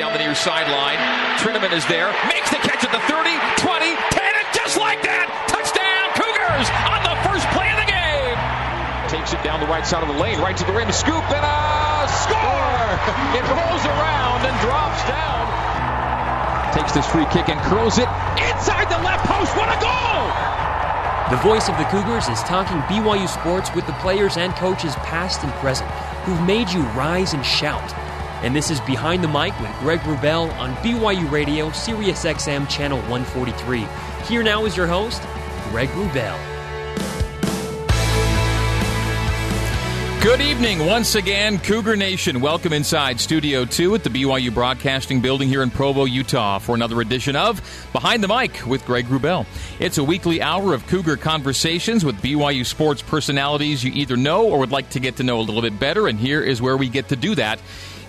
down the near sideline. Trinnaman is there, makes the catch at the 30, 20, 10, and just like that, touchdown Cougars on the first play of the game. Takes it down the right side of the lane, right to the rim, scoop, and a score! It rolls around and drops down. Takes this free kick and curls it inside the left post. What a goal! The voice of the Cougars is talking BYU sports with the players and coaches past and present who've made you rise and shout. And this is Behind the Mic with Greg Wrubell on BYU Radio, Sirius XM Channel 143. Here now is your host, Greg Wrubell. Good evening once again, Cougar Nation. Welcome inside Studio 2 at the BYU Broadcasting Building here in Provo, Utah for another edition of Behind the Mic with Greg Rubel. It's a weekly hour of Cougar conversations with BYU sports personalities you either know or would like to get to know a little bit better, and here is where we get to do that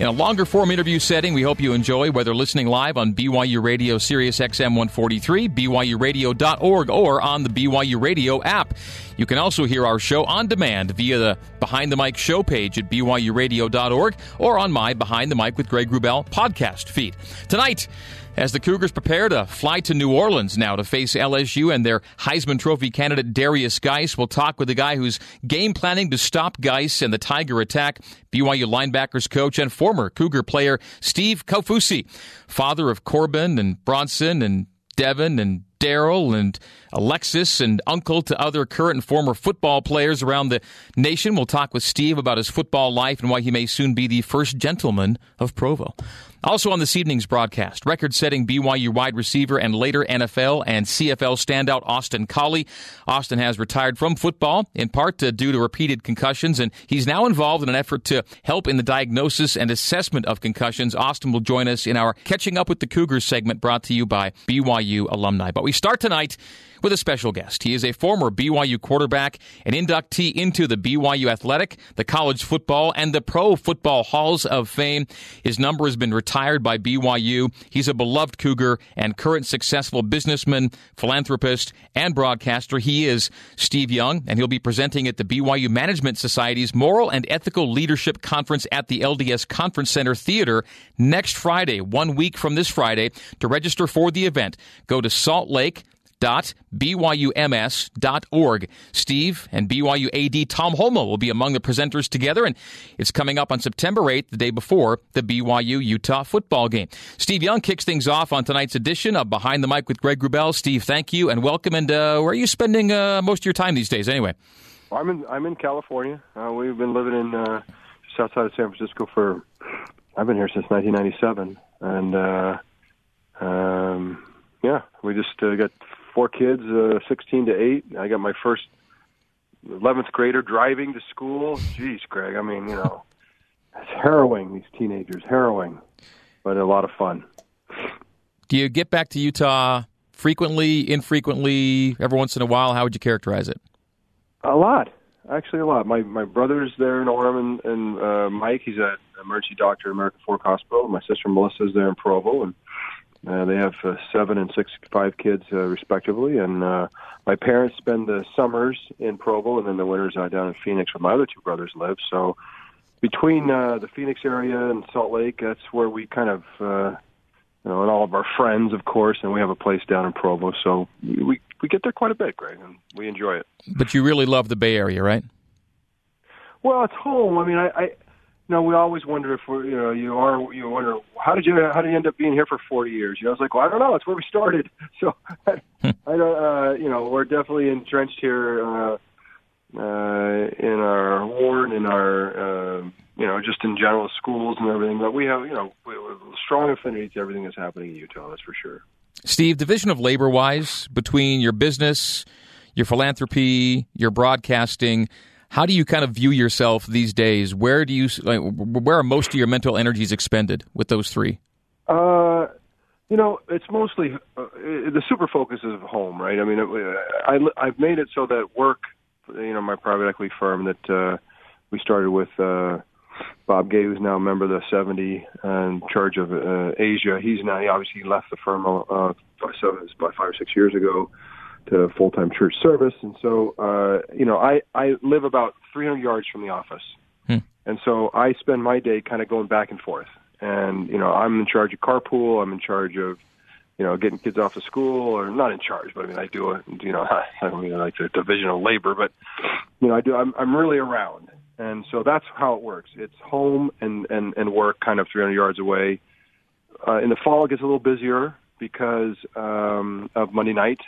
in a longer form interview setting. We hope you enjoy, whether listening live on BYU Radio Sirius XM 143, BYURadio.org, or on the BYU Radio app. You can also hear our show on demand via the Behind the Mic show page at BYURadio.org or on my Behind the Mic with Greg Wrubell podcast feed. Tonight, as the Cougars prepare to fly to New Orleans now to face LSU and their Heisman Trophy candidate Derrius Guice. We'll talk with the guy who's game planning to stop Guice and the Tiger attack, BYU linebackers coach and former Cougar player Steve Kaufusi, father of Corbin and Bronson and Devin and Daryl and Alexis and uncle to other current and former football players around the nation. We'll talk with Steve about his football life and why he may soon be the first gentleman of Provo. Also on this evening's broadcast, record setting BYU wide receiver and later NFL and CFL standout Austin Collie. Austin has retired from football, in part due to repeated concussions, and he's now involved in an effort to help in the diagnosis and assessment of concussions. Austin will join us in our Catching Up with the Cougars segment brought to you by BYU alumni. But we start tonight with a special guest. He is a former BYU quarterback, an inductee into the BYU Athletic, the College Football, and the Pro Football Halls of Fame. His number has been retired by BYU. He's a beloved Cougar and current successful businessman, philanthropist, and broadcaster. He is Steve Young, and he'll be presenting at the BYU Management Society's Moral and Ethical Leadership Conference at the LDS Conference Center Theater next Friday, one week from this Friday. To register for the event, go to Salt Lake BYUMS.org. Steve and BYU AD Tom Holmoe will be among the presenters together, and it's coming up on September 8th, the day before the BYU Utah football game. Steve Young kicks things off on tonight's edition of Behind the Mic with Greg Wrubell. Steve, thank you and welcome. And uh, where are you spending uh, most of your time these days, anyway? I'm in I'm in California. Uh, we've been living in uh, just outside of San Francisco for I've been here since 1997, and uh, um, yeah, we just uh, got four kids, uh, 16 to 8. I got my first 11th grader driving to school. Jeez, Greg, I mean, you know, it's harrowing, these teenagers, harrowing, but a lot of fun. Do you get back to Utah frequently, infrequently, every once in a while? How would you characterize it? A lot. Actually, a lot. My my brother's there in Orem, and, and uh, Mike, he's an emergency doctor at American Fork Hospital. My sister Melissa's there in Provo, and uh, they have uh, seven and six, five kids uh, respectively, and uh, my parents spend the summers in Provo, and then the winters uh, down in Phoenix, where my other two brothers live. So between uh, the Phoenix area and Salt Lake, that's where we kind of, uh, you know, and all of our friends, of course, and we have a place down in Provo. So we we get there quite a bit, Greg, and we enjoy it. But you really love the Bay Area, right? Well, it's home. I mean, I, I know, we always wonder if we're, you know, you are, you wonder how did you, how did you end up being here for 40 years? You know, I was like, well, I don't know. It's where we started. So I, I don't, uh, you know, we're definitely entrenched here, uh, uh, in our ward, in our, uh, you know, just in general schools and everything. But we have, you know, we have a strong affinity to everything that's happening in Utah. That's for sure. Steve, division of labor wise between your business, your philanthropy, your broadcasting, how do you kind of view yourself these days? Where do you like, where are most of your mental energies expended with those three? Uh, you know, it's mostly uh, the super focus is home, right? I mean, it, I I've made it so that work, you know, my private equity firm that uh, we started with uh, Bob Gay, who's now a member of the 70 in charge of uh, Asia. He's now he obviously left the firm uh, about five or six years ago to full time church service, and so uh, you know I I live about 300 yards from the office, hmm. and so I spend my day kind of going back and forth. and you know I'm in charge of carpool. I'm in charge of you know getting kids off of school, or not in charge, but I mean I do it. You know I don't mean like the division of labor, but you know I do. I'm I'm really around, and so that's how it works. It's home and and and work, kind of 300 yards away. Uh, in the fall, it gets a little busier because um, of Monday night,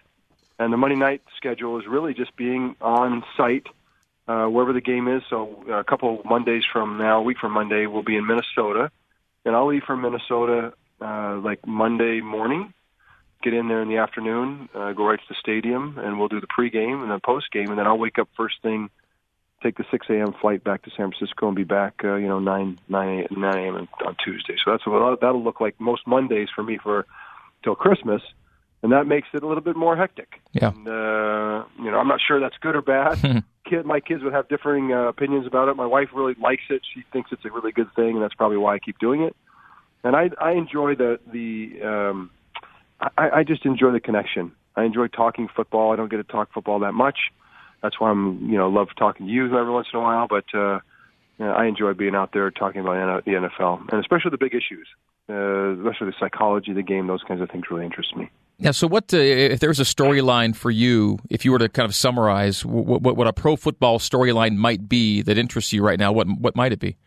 and the Monday night schedule is really just being on site uh, wherever the game is. So uh, a couple Mondays from now, a week from Monday, we'll be in Minnesota, and I'll leave from Minnesota uh, like Monday morning. Get in there in the afternoon, uh, go right to the stadium, and we'll do the pregame and then postgame, and then I'll wake up first thing, take the 6 a.m. flight back to San Francisco, and be back, uh, you know, 9 9 9 a.m. on Tuesday. So that's what that'll look like most Mondays for me for till Christmas and that makes it a little bit more hectic. Yeah. And, uh, you know, I'm not sure that's good or bad. Kid, my kids would have differing uh, opinions about it. My wife really likes it. She thinks it's a really good thing, and that's probably why I keep doing it. And I, I enjoy the the. Um, I, I just enjoy the connection. I enjoy talking football. I don't get to talk football that much. That's why I'm, you know, love talking to you every once in a while. But uh, you know, I enjoy being out there talking about the NFL, and especially the big issues, uh, especially the psychology of the game. Those kinds of things really interest me. Yeah. So, what uh, if was a storyline for you? If you were to kind of summarize what, what, what a pro football storyline might be that interests you right now, what what might it be?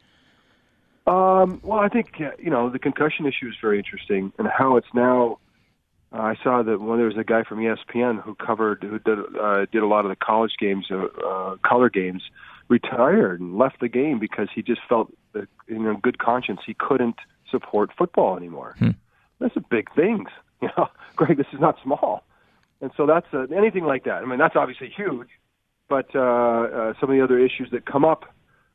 Um, well, I think you know the concussion issue is very interesting, and how it's now. Uh, I saw that when there was a guy from ESPN who covered, who did uh, did a lot of the college games, uh, uh, color games, retired and left the game because he just felt, uh, in a good conscience, he couldn't support football anymore. Hmm. That's a big things. You know, Greg, this is not small, and so that's uh, anything like that. I mean, that's obviously huge, but uh, uh, some of the other issues that come up,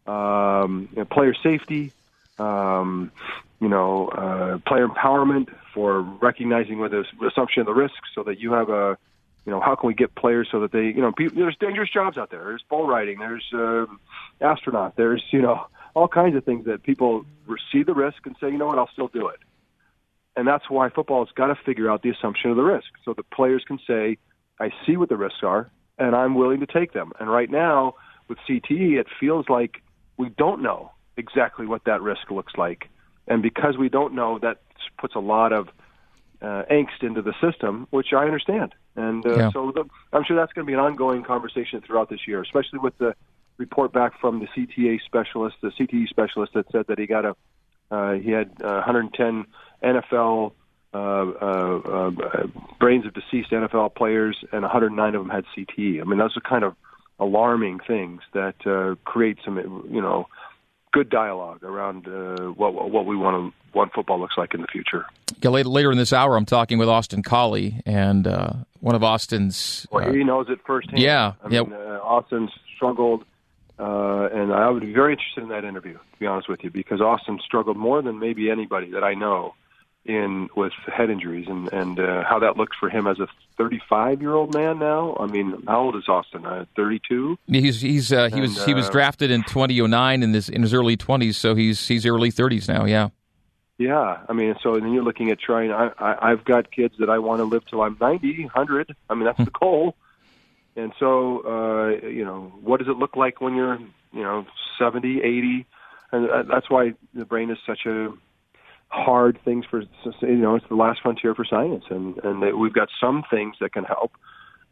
um, you know, player safety, um, you know, uh, player empowerment for recognizing where there's assumption of the risk, so that you have a, you know, how can we get players so that they, you know, people, there's dangerous jobs out there. There's bull riding. There's uh, astronaut. There's you know all kinds of things that people see the risk and say, you know what, I'll still do it. And that's why football has got to figure out the assumption of the risk so the players can say, I see what the risks are and I'm willing to take them. And right now with CTE, it feels like we don't know exactly what that risk looks like. And because we don't know, that puts a lot of uh, angst into the system, which I understand. And uh, yeah. so the, I'm sure that's going to be an ongoing conversation throughout this year, especially with the report back from the CTA specialist, the CTE specialist that said that he got a uh, he had uh, 110 NFL uh, uh, uh, brains of deceased NFL players, and 109 of them had CTE. I mean, those are kind of alarming things that uh, create some, you know, good dialogue around uh, what what we want to what football looks like in the future. Yeah, later, later in this hour, I'm talking with Austin Collie and uh, one of Austin's. Uh, well, he knows it firsthand. Yeah, I yeah. Mean, uh, Austin struggled uh, and I would be very interested in that interview, to be honest with you, because Austin struggled more than maybe anybody that I know in with head injuries and and uh, how that looks for him as a 35 year old man now. I mean, how old is Austin? Uh, 32. He's he's uh, he and, was he was uh, drafted in 2009 in his in his early 20s, so he's he's early 30s now. Yeah. Yeah, I mean, so then you're looking at trying. I, I I've got kids that I want to live till I'm 90, 100. I mean, that's the goal. And so, uh, you know, what does it look like when you're, you know, 70, 80? And that's why the brain is such a hard thing for, you know, it's the last frontier for science. And, and we've got some things that can help.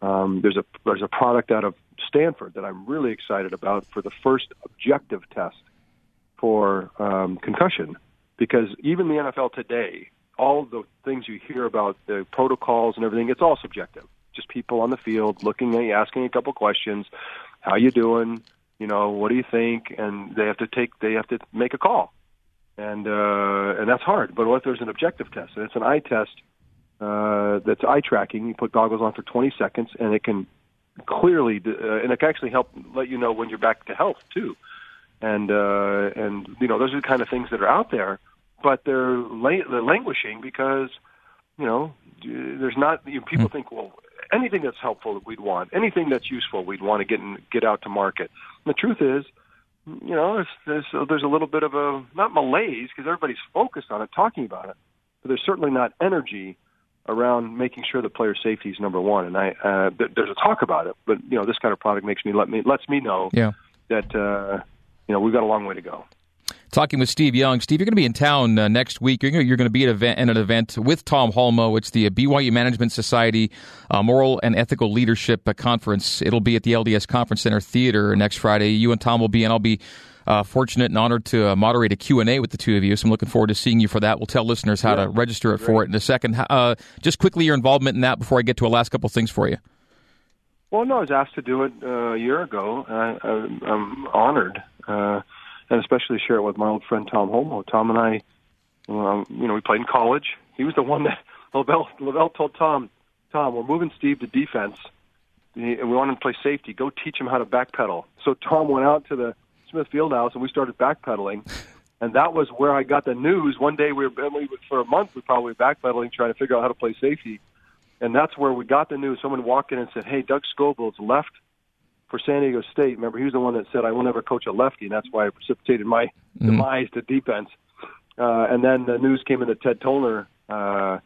Um, there's a there's a product out of Stanford that I'm really excited about for the first objective test for um, concussion, because even the NFL today, all the things you hear about the protocols and everything, it's all subjective just people on the field looking at you, asking a couple questions. How you doing? You know, what do you think? And they have to take, they have to make a call, and uh, and that's hard. But what if there's an objective test? And it's an eye test uh, that's eye tracking. You put goggles on for 20 seconds, and it can clearly, uh, and it can actually help let you know when you're back to health too. And uh, and you know, those are the kind of things that are out there, but they're, la- they're languishing because you know there's not. You know, people hmm. think, well, anything that's helpful that we'd want, anything that's useful we'd want to get in, get out to market. And the truth is, you know, there's there's, there's a little bit of a not malaise because everybody's focused on it, talking about it, but there's certainly not energy around making sure the player safety is number one. And I uh, there's a talk about it, but you know, this kind of product makes me let me lets me know yeah. that uh, you know we've got a long way to go. Talking with Steve Young. Steve, you're going to be in town uh, next week. You're going, to, you're going to be at, event, at, an event with Tom Holmoe. It's the BYU Management Society uh, Moral and Ethical Leadership uh, Conference. It'll be at the LDS Conference Center Theater next Friday. You and Tom will be, and I'll be uh, fortunate and honored to uh, moderate a Q&A with the two of you. So I'm looking forward to seeing you for that. We'll tell listeners how yeah, to register it for it in a second. Uh, just quickly, your involvement in that before I get to a last couple things for you. Well, no, I was asked to do it uh, a year ago. I, I'm honored, uh, and especially share it with my old friend Tom Holmoe. Tom and I, um, you know, we played in college. He was the one that LaVell, LaVell told Tom, Tom, we're moving Steve to defense, and we want him to play safety. Go teach him how to backpedal. So Tom went out to the Smith Fieldhouse, and we started backpedaling. And that was where I got the news. One day we were, we, for a month, we probably backpedaling, trying to figure out how to play safety and that's where we got the news. Someone walked in and said, "Hey, Doug Scovill's left for San Diego State." Remember, he was the one that said, "I will never coach a lefty," and that's why I precipitated my mm-hmm. demise to defense. Uh, and then the news came in that Ted Tollner uh,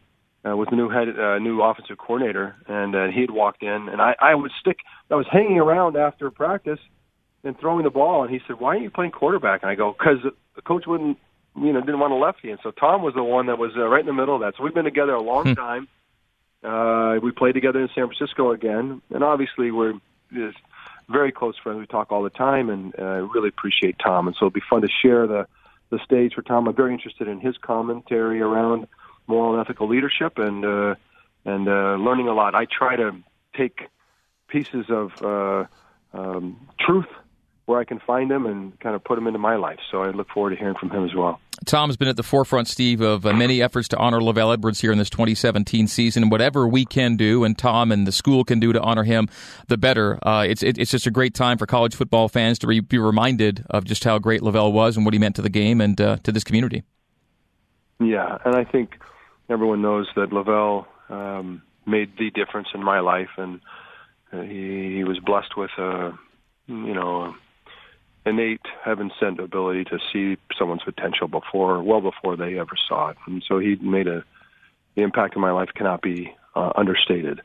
uh, was the new head, uh, new offensive coordinator, and uh, he had walked in, and I, I would stick. I was hanging around after practice and throwing the ball, and he said, "Why aren't you playing quarterback?" And I go, "Because the coach wouldn't." You know, didn't want a lefty, and so Tom was the one that was uh, right in the middle of that. So we've been together a long hmm. time. Uh, we played together in San Francisco again, and obviously we're just very close friends. We talk all the time, and uh, I really appreciate Tom. And so it'll be fun to share the the stage for Tom. I'm very interested in his commentary around moral and ethical leadership, and uh, and uh, learning a lot. I try to take pieces of uh, um, truth where I can find them and kind of put them into my life. So I look forward to hearing from him as well. Tom's been at the forefront, Steve, of uh, many efforts to honor LaVell Edwards here in this 2017 season. And whatever we can do, and Tom and the school can do to honor him, the better. Uh, it's it, it's just a great time for college football fans to re- be reminded of just how great LaVell was and what he meant to the game and uh, to this community. Yeah, and I think everyone knows that LaVell um, made the difference in my life, and uh, he, he was blessed with a you know innate heaven sent ability to see someone's potential before well before they ever saw it. And so he made a the impact in my life cannot be uh, understated.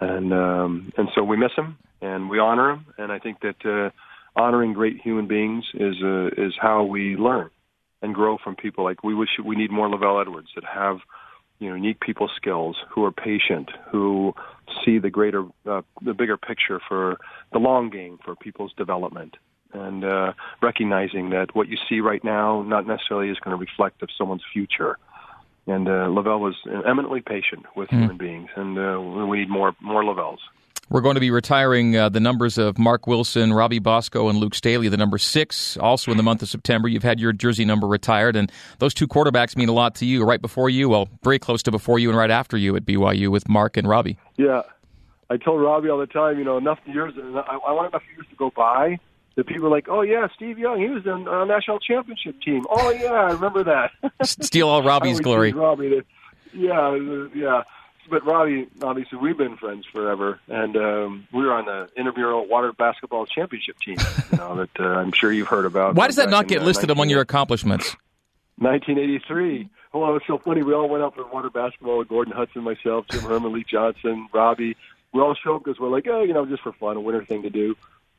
And um and so we miss him and we honor him. And i think that uh honoring great human beings is uh, is how we learn and grow from people. Like we wish we need more LaVell Edwards that have you know unique people skills who are patient who see the greater uh, the bigger picture for the long game for people's development and uh, recognizing that what you see right now not necessarily is going to reflect of someone's future. And uh, LaVell was eminently patient with mm. human beings, and uh, we need more more LaVells. We're going to be retiring uh, the numbers of Mark Wilson, Robbie Bosco, and Luke Staley, the number six, also in the month of September. You've had your jersey number retired, and those two quarterbacks mean a lot to you. Right before you, well, very close to before you, and right after you at BYU with Mark and Robbie. Yeah, I told Robbie all the time, you know, enough years, I, I want enough years to go by the people are like, oh yeah, Steve Young, he was on a national championship team. Oh yeah, I remember that. Steal all Robbie's glory. Robbie, yeah, yeah. But Robbie, obviously, we've been friends forever, and um, we were on the intramural water basketball championship team. You know that uh, I'm sure you've heard about. Why does that not get in, listed among your accomplishments? 1983. Well, it was so funny. We all went out for water basketball with Gordon Hudson, myself, Jim Herrmann, Lee Johnson, Robbie. We all showed because we're like, oh, you know, just for fun, a winter thing to do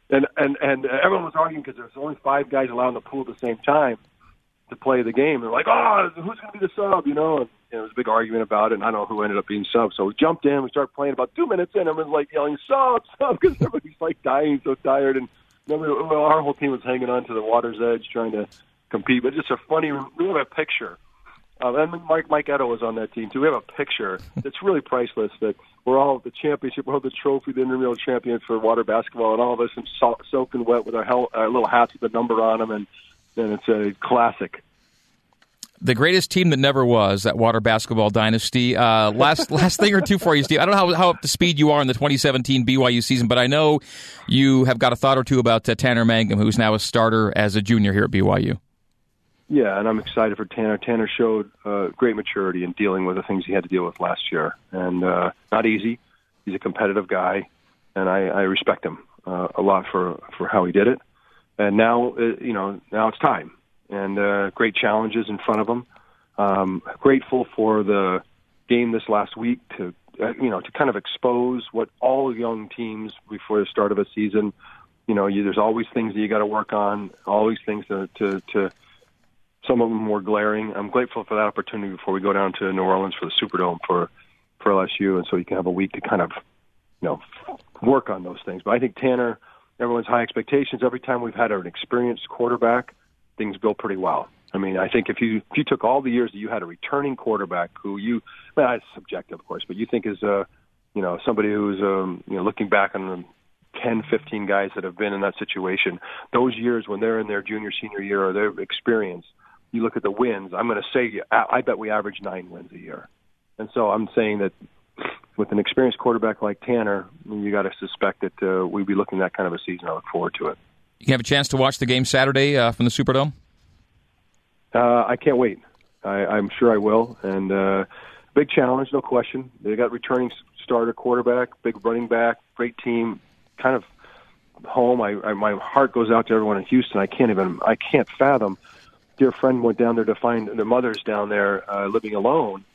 and and and everyone was arguing because there's only five guys allowed in the pool at the same time to play the game. They're like, "Oh, who's going to be the sub?" You know, and know, there was a big argument about it. And I don't know who ended up being sub. So we jumped in. We started playing. About two minutes in, everyone's like yelling, "Sub, sub!" Because everybody's like dying, so tired. And you know, our whole team was hanging on to the water's edge, trying to compete. But just a funny. We have a picture uh, and Mike Mike Edo was on that team too. We have a picture that's really priceless. That we're all the championship, we're all the trophy, the intramural champions for water basketball, and all of us in so- soaking wet with our, hell, our little hats with the number on them, and and it's a classic. The greatest team that never was that water basketball dynasty. Uh, last last thing or two for you, Steve. I don't know how, how up to speed you are in the 2017 BYU season, but I know you have got a thought or two about uh, Tanner Mangum, who's now a starter as a junior here at BYU. Yeah, and I'm excited for Tanner. Tanner showed uh, great maturity in dealing with the things he had to deal with last year, and uh, not easy. He's a competitive guy, and I, I respect him uh, a lot for for how he did it. And now, uh, you know, now it's time, and uh, great challenges in front of him. Um, grateful for the game this last week to uh, you know to kind of expose what all young teams before the start of a season. You know, you, there's always things that you got to work on, always things to to, to some of them more glaring. I'm grateful for that opportunity before we go down to New Orleans for the Superdome for for LSU, and so you can have a week to kind of you know work on those things. But I think Tanner, everyone's high expectations. Every time we've had an experienced quarterback, things go pretty well. I mean, I think if you if you took all the years that you had a returning quarterback who you, well, it's subjective, of course, but you think is a, you know, somebody who's um, you know looking back on the 10, 15 guys that have been in that situation, those years when they're in their junior, senior year or their experience, you look at the wins. I'm going to say I bet we average nine wins a year, and so I'm saying that with an experienced quarterback like Tanner, you got to suspect that uh, we'd be looking at that kind of a season. I look forward to it. You have a chance to watch the game Saturday uh, from the Superdome. Uh, I can't wait. I, I'm sure I will. And uh, big challenge, no question. They got returning starter quarterback, big running back, great team. Kind of home. I, I my heart goes out to everyone in Houston. I can't even. I can't fathom. Dear friend went down there to find the mother's down there uh, living alone,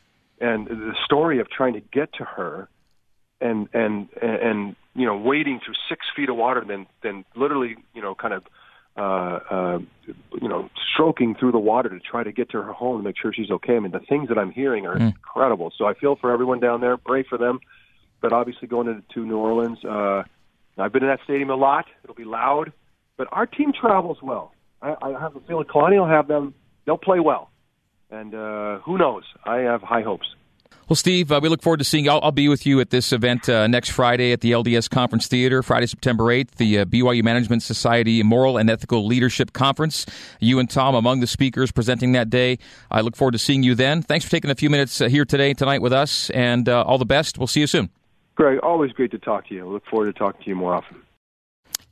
and the story of trying to get to her, and and and you know wading through six feet of water, then then literally you know kind of uh, uh, you know, stroking through the water to try to get to her home to make sure she's okay. I mean, the things that I'm hearing are mm. incredible. So I feel for everyone down there. Pray for them. But obviously, going to, to New Orleans, uh, I've been in that stadium a lot. It'll be loud, but our team travels well. I, I have a feeling Kalani will have them. They'll play well, and uh, who knows? I have high hopes. Well, Steve, uh, we look forward to seeing you. I'll, I'll be with you at this event uh, next Friday at the LDS Conference Theater, Friday, September 8th, the uh, BYU Management Society Moral and Ethical Leadership Conference. You and Tom among the speakers presenting that day. I look forward to seeing you then. Thanks for taking a few minutes uh, here today, tonight with us, and uh, all the best. We'll see you soon. Greg, always great to talk to you. I look forward to talking to you more often.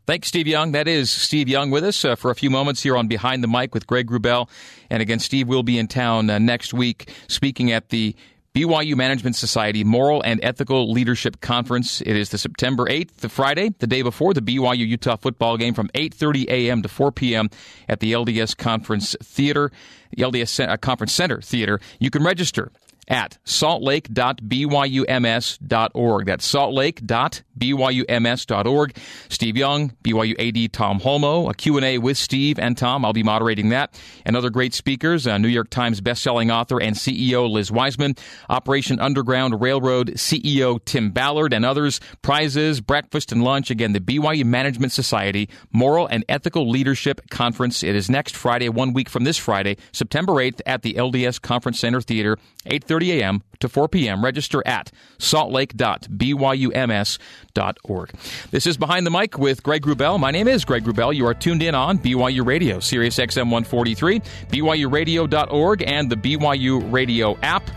Thanks, Steve Young. That is Steve Young with us uh, for a few moments here on Behind the Mic with Greg Wrubell. And again, Steve will be in town uh, next week speaking at the BYU Management Society Moral and Ethical Leadership Conference. It is the September 8th, the Friday, the day before the BYU Utah football game from 8:30 a.m. to 4 p.m. at the LDS Conference Theater, the LDS uh, Conference Center Theater. You can register at saltlake.byums.org. That's saltlake.byums.org. Steve Young, BYU AD Tom Holmoe, a Q&A with Steve and Tom. I'll be moderating that. And other great speakers, uh, New York Times bestselling author and CEO Liz Wiseman, Operation Underground Railroad CEO Tim Ballard, and others. Prizes, breakfast and lunch. Again, the BYU Management Society Moral and Ethical Leadership Conference. It is next Friday, one week from this Friday, September 8th at the LDS Conference Center Theater, 8.30 30 a.m. to 4 p.m. Register at saltlake.byums.org. This is Behind the Mic with Greg Wrubell. My name is Greg Wrubell. You are tuned in on BYU Radio, Sirius XM 143, BYURadio.org, and the BYU Radio app.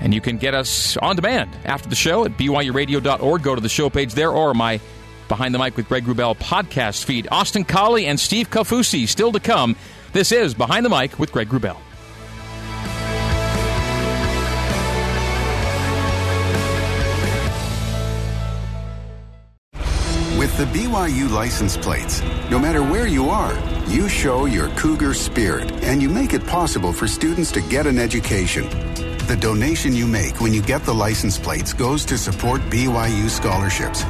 And you can get us on demand after the show at BYURadio.org. Go to the show page there or my Behind the Mic with Greg Wrubell podcast feed. Austin Collie and Steve Kaufusi still to come. This is Behind the Mic with Greg Wrubell. With the BYU license plates, no matter where you are, you show your Cougar spirit and you make it possible for students to get an education. The donation you make when you get the license plates goes to support BYU scholarships.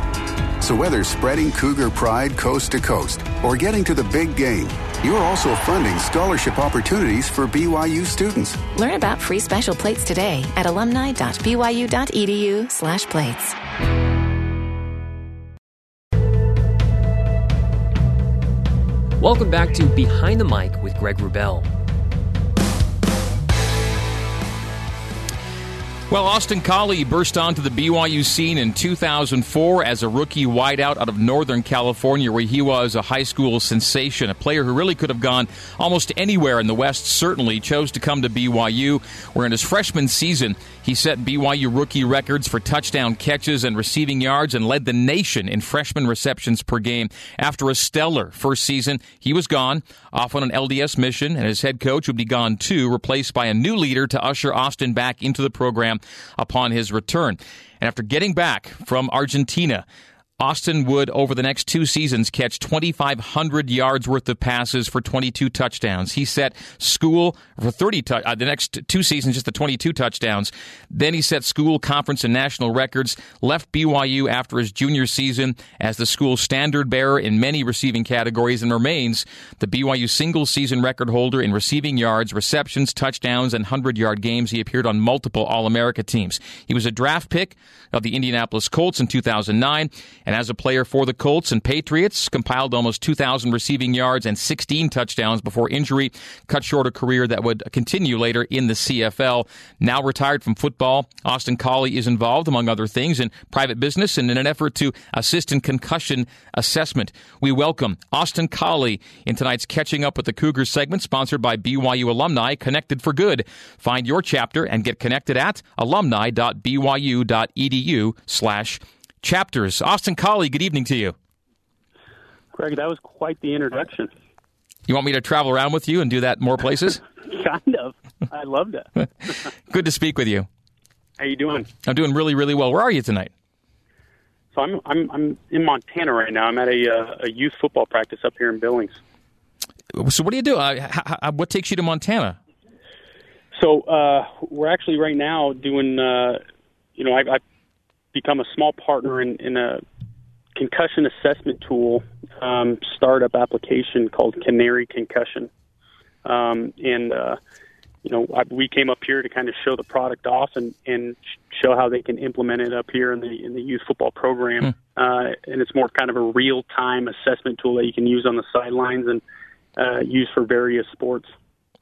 So whether spreading Cougar pride coast to coast or getting to the big game, you're also funding scholarship opportunities for BYU students. Learn about free special plates today at alumni.byu.edu/plates. Welcome back to Behind the Mic with Greg Wrubell. Well, Austin Collie burst onto the BYU scene in 2004 as a rookie wideout out of Northern California, where he was a high school sensation, a player who really could have gone almost anywhere in the West, certainly chose to come to BYU, where in his freshman season, he set BYU rookie records for touchdown catches and receiving yards and led the nation in freshman receptions per game. After a stellar first season, he was gone, off on an LDS mission, and his head coach would be gone too, replaced by a new leader to usher Austin back into the program upon his return. And after getting back from Argentina, Austin would, over the next two seasons, catch 2,500 yards worth of passes for 22 touchdowns. He set school for 30 tu- uh, the next two seasons, just the 22 touchdowns. Then he set school, conference, and national records. Left BYU after his junior season as the school standard bearer in many receiving categories, and remains the BYU single season record holder in receiving yards, receptions, touchdowns, and 100 yard games. He appeared on multiple All America teams. He was a draft pick of the Indianapolis Colts in 2009 and as a player for the Colts and Patriots, compiled almost 2,000 receiving yards and 16 touchdowns before injury cut short a career that would continue later in the CFL. Now retired from football, Austin Collie is involved, among other things, in private business and in an effort to assist in concussion assessment. We welcome Austin Collie in tonight's Catching Up with the Cougars segment, sponsored by BYU Alumni Connected for Good. Find your chapter and get connected at alumni.byu.edu slash chapters. Austin Collie, good evening to you. Greg, that was quite the introduction. You want me to travel around with you and do that more places? kind of. I love that. good to speak with you. How you doing? I'm doing really, really well. Where are you tonight? So I'm I'm I'm in Montana right now. I'm at a uh, a youth football practice up here in Billings. So what do you do? Uh, how, what takes you to Montana? So uh, we're actually right now doing. Uh, you know, I, I become a small partner in, in a concussion assessment tool um, startup application called Canary Concussion. Um, and, uh, you know, I, we came up here to kind of show the product off and, and show how they can implement it up here in the in the youth football program. Mm. Uh, and it's more kind of a real time assessment tool that you can use on the sidelines and uh, use for various sports.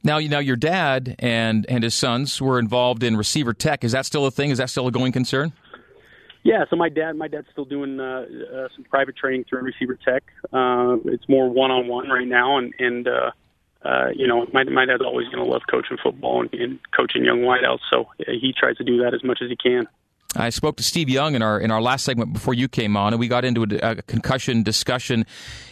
Now, you know, your dad and and his sons were involved in receiver tech. Is that still a thing? Is that still a going concern? Yeah, so my dad, my dad's still doing uh, uh, some private training through Receiver Tech. Uh, it's more one-on-one right now, and and uh, uh, you know, my my dad's always going to love coaching football and, and coaching young wideouts, so he tries to do that as much as he can. I spoke to Steve Young in our in our last segment before you came on, and we got into a, a concussion discussion.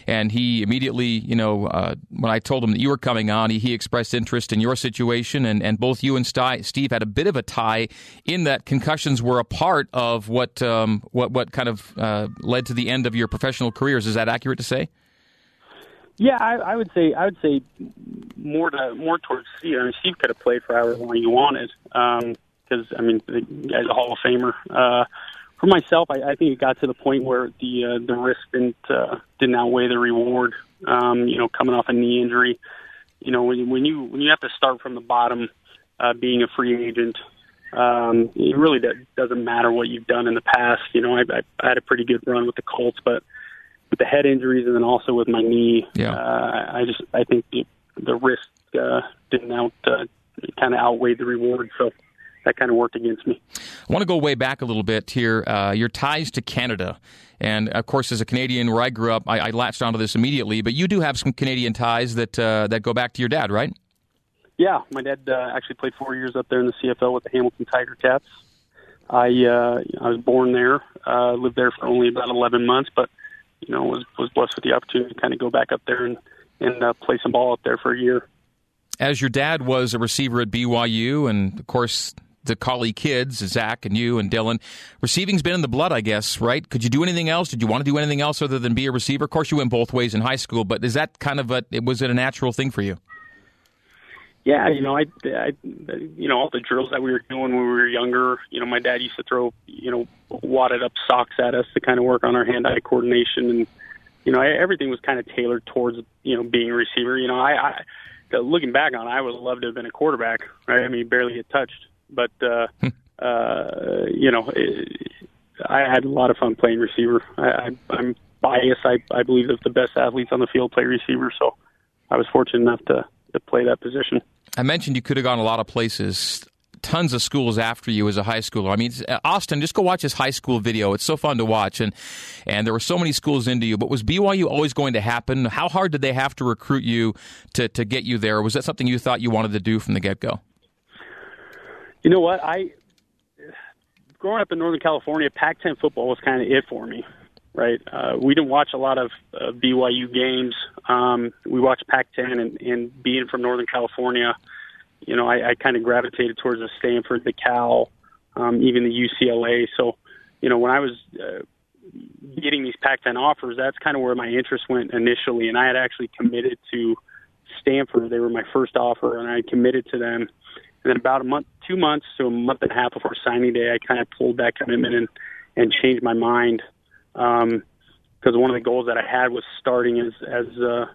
And he immediately, you know, uh, when I told him that you were coming on, he, he expressed interest in your situation, and, and both you and Steve had a bit of a tie in that concussions were a part of what um, what what kind of uh, led to the end of your professional careers. Is that accurate to say? Yeah, I, I would say I would say more to more towards Steve. I mean, Steve could have played for however long he wanted. Um, because I mean the guy's a Hall of Famer. Uh, for myself, I, I think it got to the point where the uh, the risk didn't uh, didn't outweigh the reward. Um, you know, coming off a knee injury, you know when when you when you have to start from the bottom, uh, being a free agent, um, it really doesn't matter what you've done in the past. You know, I, I had a pretty good run with the Colts, but with the head injuries and then also with my knee, yeah. uh, I just I think the, the risk uh, didn't out uh, kind of outweigh the reward. So that kind of worked against me. I want to go way back a little bit here. Uh, your ties to Canada. And of course, as a Canadian where I grew up, I, I latched onto this immediately. But you do have some Canadian ties that uh, that go back to your dad, right? Yeah, my dad uh, actually played four years up there in the CFL with the Hamilton Tiger Cats. I uh, I was born there, uh, lived there for only about 11 months, but you know was was blessed with the opportunity to kind of go back up there and and uh, play some ball up there for a year. As your dad was a receiver at BYU, and of course the Collie kids, Zach and you and Dylan. Receiving's been in the blood, I guess, right? Could you do anything else? Did you want to do anything else other than be a receiver? Of course, you went both ways in high school, but is that kind of a was it a natural thing for you? Yeah, you know, I, I, you know, all the drills that we were doing when we were younger. You know, my dad used to throw, you know, wadded up socks at us to kind of work on our hand-eye coordination, and you know, everything was kind of tailored towards, you know, being a receiver. You know, I, I looking back on, it, I would love to have been a quarterback. Right? I mean, barely get touched but uh, hmm. uh, you know, it, I had a lot of fun playing receiver. I, I, I'm biased. I, I believe that the best athletes on the field play receiver, so I was fortunate enough to to play that position. I mentioned you could have gone a lot of places. Tons of schools after you as a high schooler. I mean, Austin, just go watch his high school video. It's so fun to watch, and and there were so many schools into you. But was BYU always going to happen? How hard did they have to recruit you to to get you there? Was that something you thought you wanted to do from the get go? You know what? I growing up in Northern California, Pac-10 football was kind of it for me. Right? Uh, we didn't watch a lot of uh, BYU games. Um, we watched Pac-10, and, and being from Northern California, you know, I, I kind of gravitated towards the Stanford, the Cal, um, even the UCLA. So, you know, when I was uh, getting these Pac-10 offers, that's kind of where my interest went initially, and I had actually committed to Stanford. They were my first offer, and I committed to them. And then about a month, two months to a month and a half before signing day, I kind of pulled that commitment and and changed my mind because um, one of the goals that I had was starting as as uh,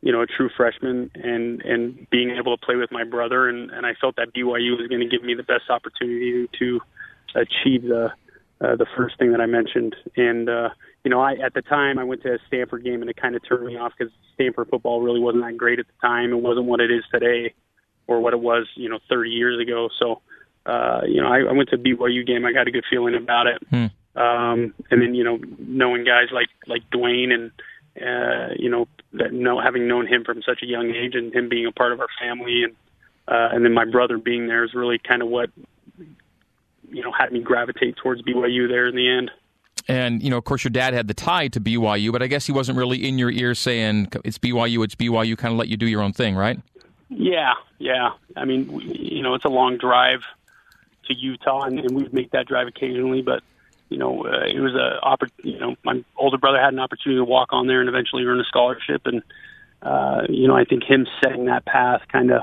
you know a true freshman and and being able to play with my brother, and and I felt that BYU was going to give me the best opportunity to achieve the uh, the first thing that I mentioned. And uh, you know, I at the time I went to a Stanford game and it kind of turned me off because Stanford football really wasn't that great at the time. It wasn't what it is today, or what it was you know 30 years ago. So uh, you know, I, I went to BYU game. I got a good feeling about it. Hmm. Um, and then you know, knowing guys like like Dwayne and uh, you know, that know having known him from such a young age and him being a part of our family and uh, and then my brother being there is really kind of what you know had me gravitate towards BYU there in the end. And you know, of course, your dad had the tie to BYU, but I guess he wasn't really in your ear saying it's BYU, it's BYU. Kind of let you do your own thing, right? Yeah, yeah. I mean, you know, it's a long drive to Utah, and, and we make that drive occasionally. But you know, uh, it was a oppor- You know, my older brother had an opportunity to walk on there and eventually earn a scholarship, and uh, you know, I think him setting that path kind of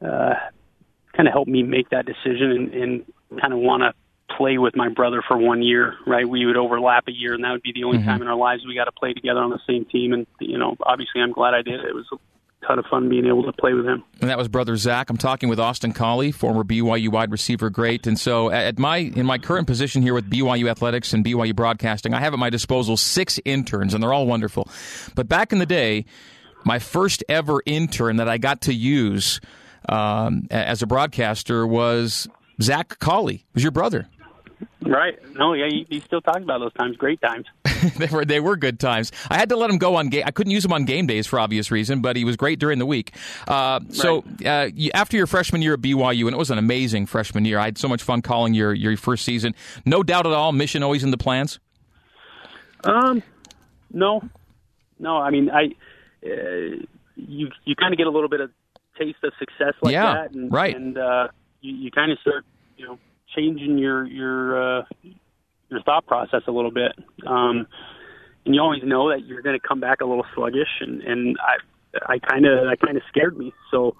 uh, kind of helped me make that decision and, and kind of want to play with my brother for one year, right? We would overlap a year, and that would be the only mm-hmm. time in our lives we got to play together on the same team. And you know, obviously, I'm glad I did. It was a ton of fun being able to play with him. And that was brother Zach. I'm talking with Austin Collie, former BYU wide receiver great. And so, at my in my current position here with BYU Athletics and BYU Broadcasting, I have at my disposal six interns, and they're all wonderful. But back in the day, my first ever intern that I got to use. Um, as a broadcaster was Zach Collie was your brother. Right. No, yeah, he, he still talking about those times. Great times. they were they were good times. I had to let him go on game. I couldn't use him on game days for obvious reason, but he was great during the week. Uh, so uh, after your freshman year at BYU, and it was an amazing freshman year. I had so much fun calling your your first season. No doubt at all. Mission always in the plans. Um, no, no. I mean, I uh, you you kind of get a little bit of taste of success like yeah, that, and, right? And uh, you, you kind of start, you know, changing your your uh, your thought process a little bit. Um, and you always know that you're going to come back a little sluggish, and and I I kind of that kind of scared me. So.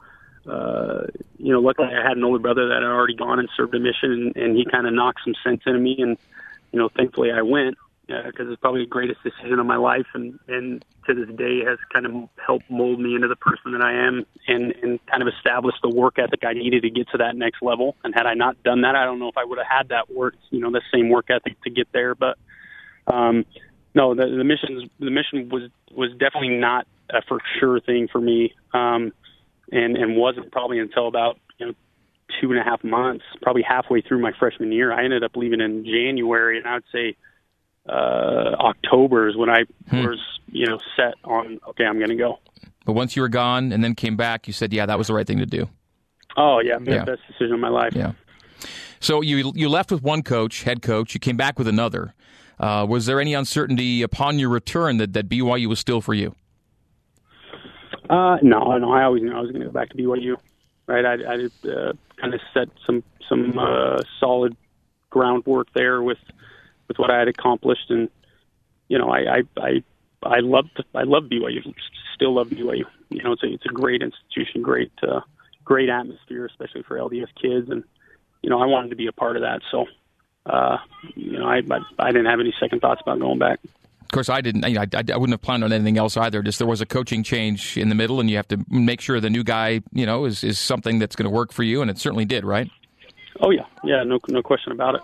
Uh, you know, luckily I had an older brother that had already gone and served a mission, and, and he kind of knocked some sense into me, and you know, thankfully I went because it's probably the greatest decision of my life, and and to this day has kind of helped mold me into the person that I am, and and kind of established the work ethic I needed to get to that next level. And had I not done that, I don't know if I would have had that work, you know, the same work ethic to get there. But um, no, the, the mission the mission was was definitely not a for sure thing for me, um, and and wasn't probably until about you know two and a half months, probably halfway through my freshman year. I ended up leaving in January, and I would say uh, October is when I hmm. was, you know, set on okay, I'm going to go. But once you were gone and then came back, you said, "Yeah, that was the right thing to do." Oh yeah, yeah. best decision of my life. Yeah. So you you left with one coach, head coach. You came back with another. Uh, was there any uncertainty upon your return that, that BYU was still for you? Uh, no, no. I always knew I was going to go back to BYU. Right, I, I uh, kind of set some some uh, solid groundwork there with with what I had accomplished, and you know, I I I, I loved I love BYU, still love BYU. You know, it's a it's a great institution, great uh, great atmosphere, especially for LDS kids, and you know, I wanted to be a part of that. So, uh, you know, I, I I didn't have any second thoughts about going back. Of course, I didn't. You know, I, I, wouldn't have planned on anything else either. Just there was a coaching change in the middle, and you have to make sure the new guy, you know, is is something that's going to work for you, and it certainly did, right? Oh yeah, yeah, no, no question about it.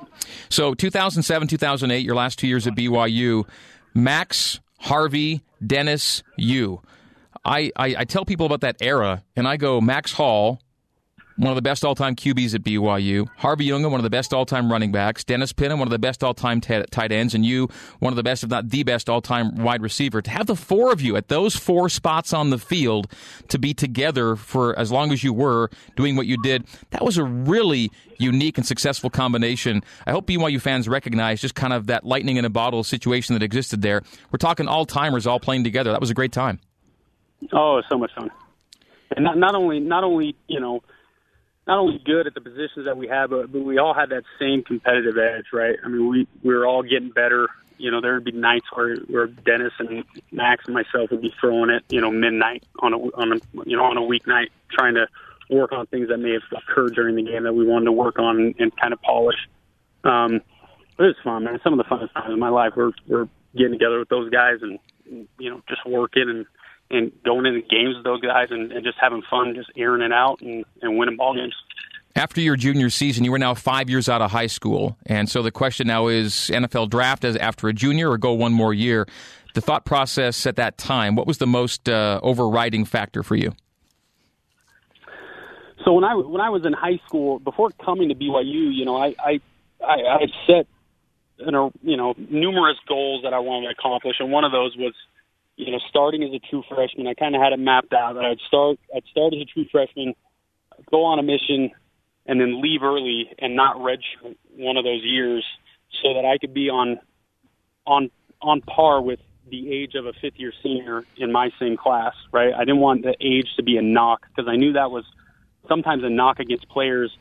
So 2007, 2008, your last two years at BYU, Max, Harvey, Dennis, you. I, I, I tell people about that era, and I go Max Hall, one of the best all-time QBs at BYU. Harvey Unga, one of the best all-time running backs. Dennis Pitta, one of the best all-time t- tight ends, and you, one of the best, if not the best, all-time wide receiver. To have the four of you at those four spots on the field to be together for as long as you were doing what you did, that was a really unique and successful combination. I hope BYU fans recognize just kind of that lightning in a bottle situation that existed there. We're talking all-timers all playing together. That was a great time. Oh, so much fun. And not, not only, not only, you know, not only good at the positions that we have, but, but we all had that same competitive edge, right? I mean, we we were all getting better You know, there would be nights where where Dennis and Max and myself would be throwing it, you know, midnight on a on a you know on a weeknight, trying to work on things that may have occurred during the game that we wanted to work on and, and kind of polish. Um, but it was fun, man. Some of the funnest times of my life were were getting together with those guys and you know just working and and going into games with those guys and, and just having fun, just airing it out and, and winning ball games. After your junior season, you were now five years out of high school, and so the question now is: NFL draft as after a junior, or go one more year? The thought process at that time, what was the most uh, overriding factor for you? So when I when I was in high school, before coming to BYU, you know, I I I, I set you you know numerous goals that I wanted to accomplish, and one of those was you know, starting as a true freshman, I kind of had it mapped out that I'd start, I'd start as a true freshman, go on a mission, and then leave early and not redshirt one of those years, so that I could be on, on, on par with the age of a fifth year senior in my same class. Right? I didn't want the age to be a knock because I knew that was sometimes a knock against players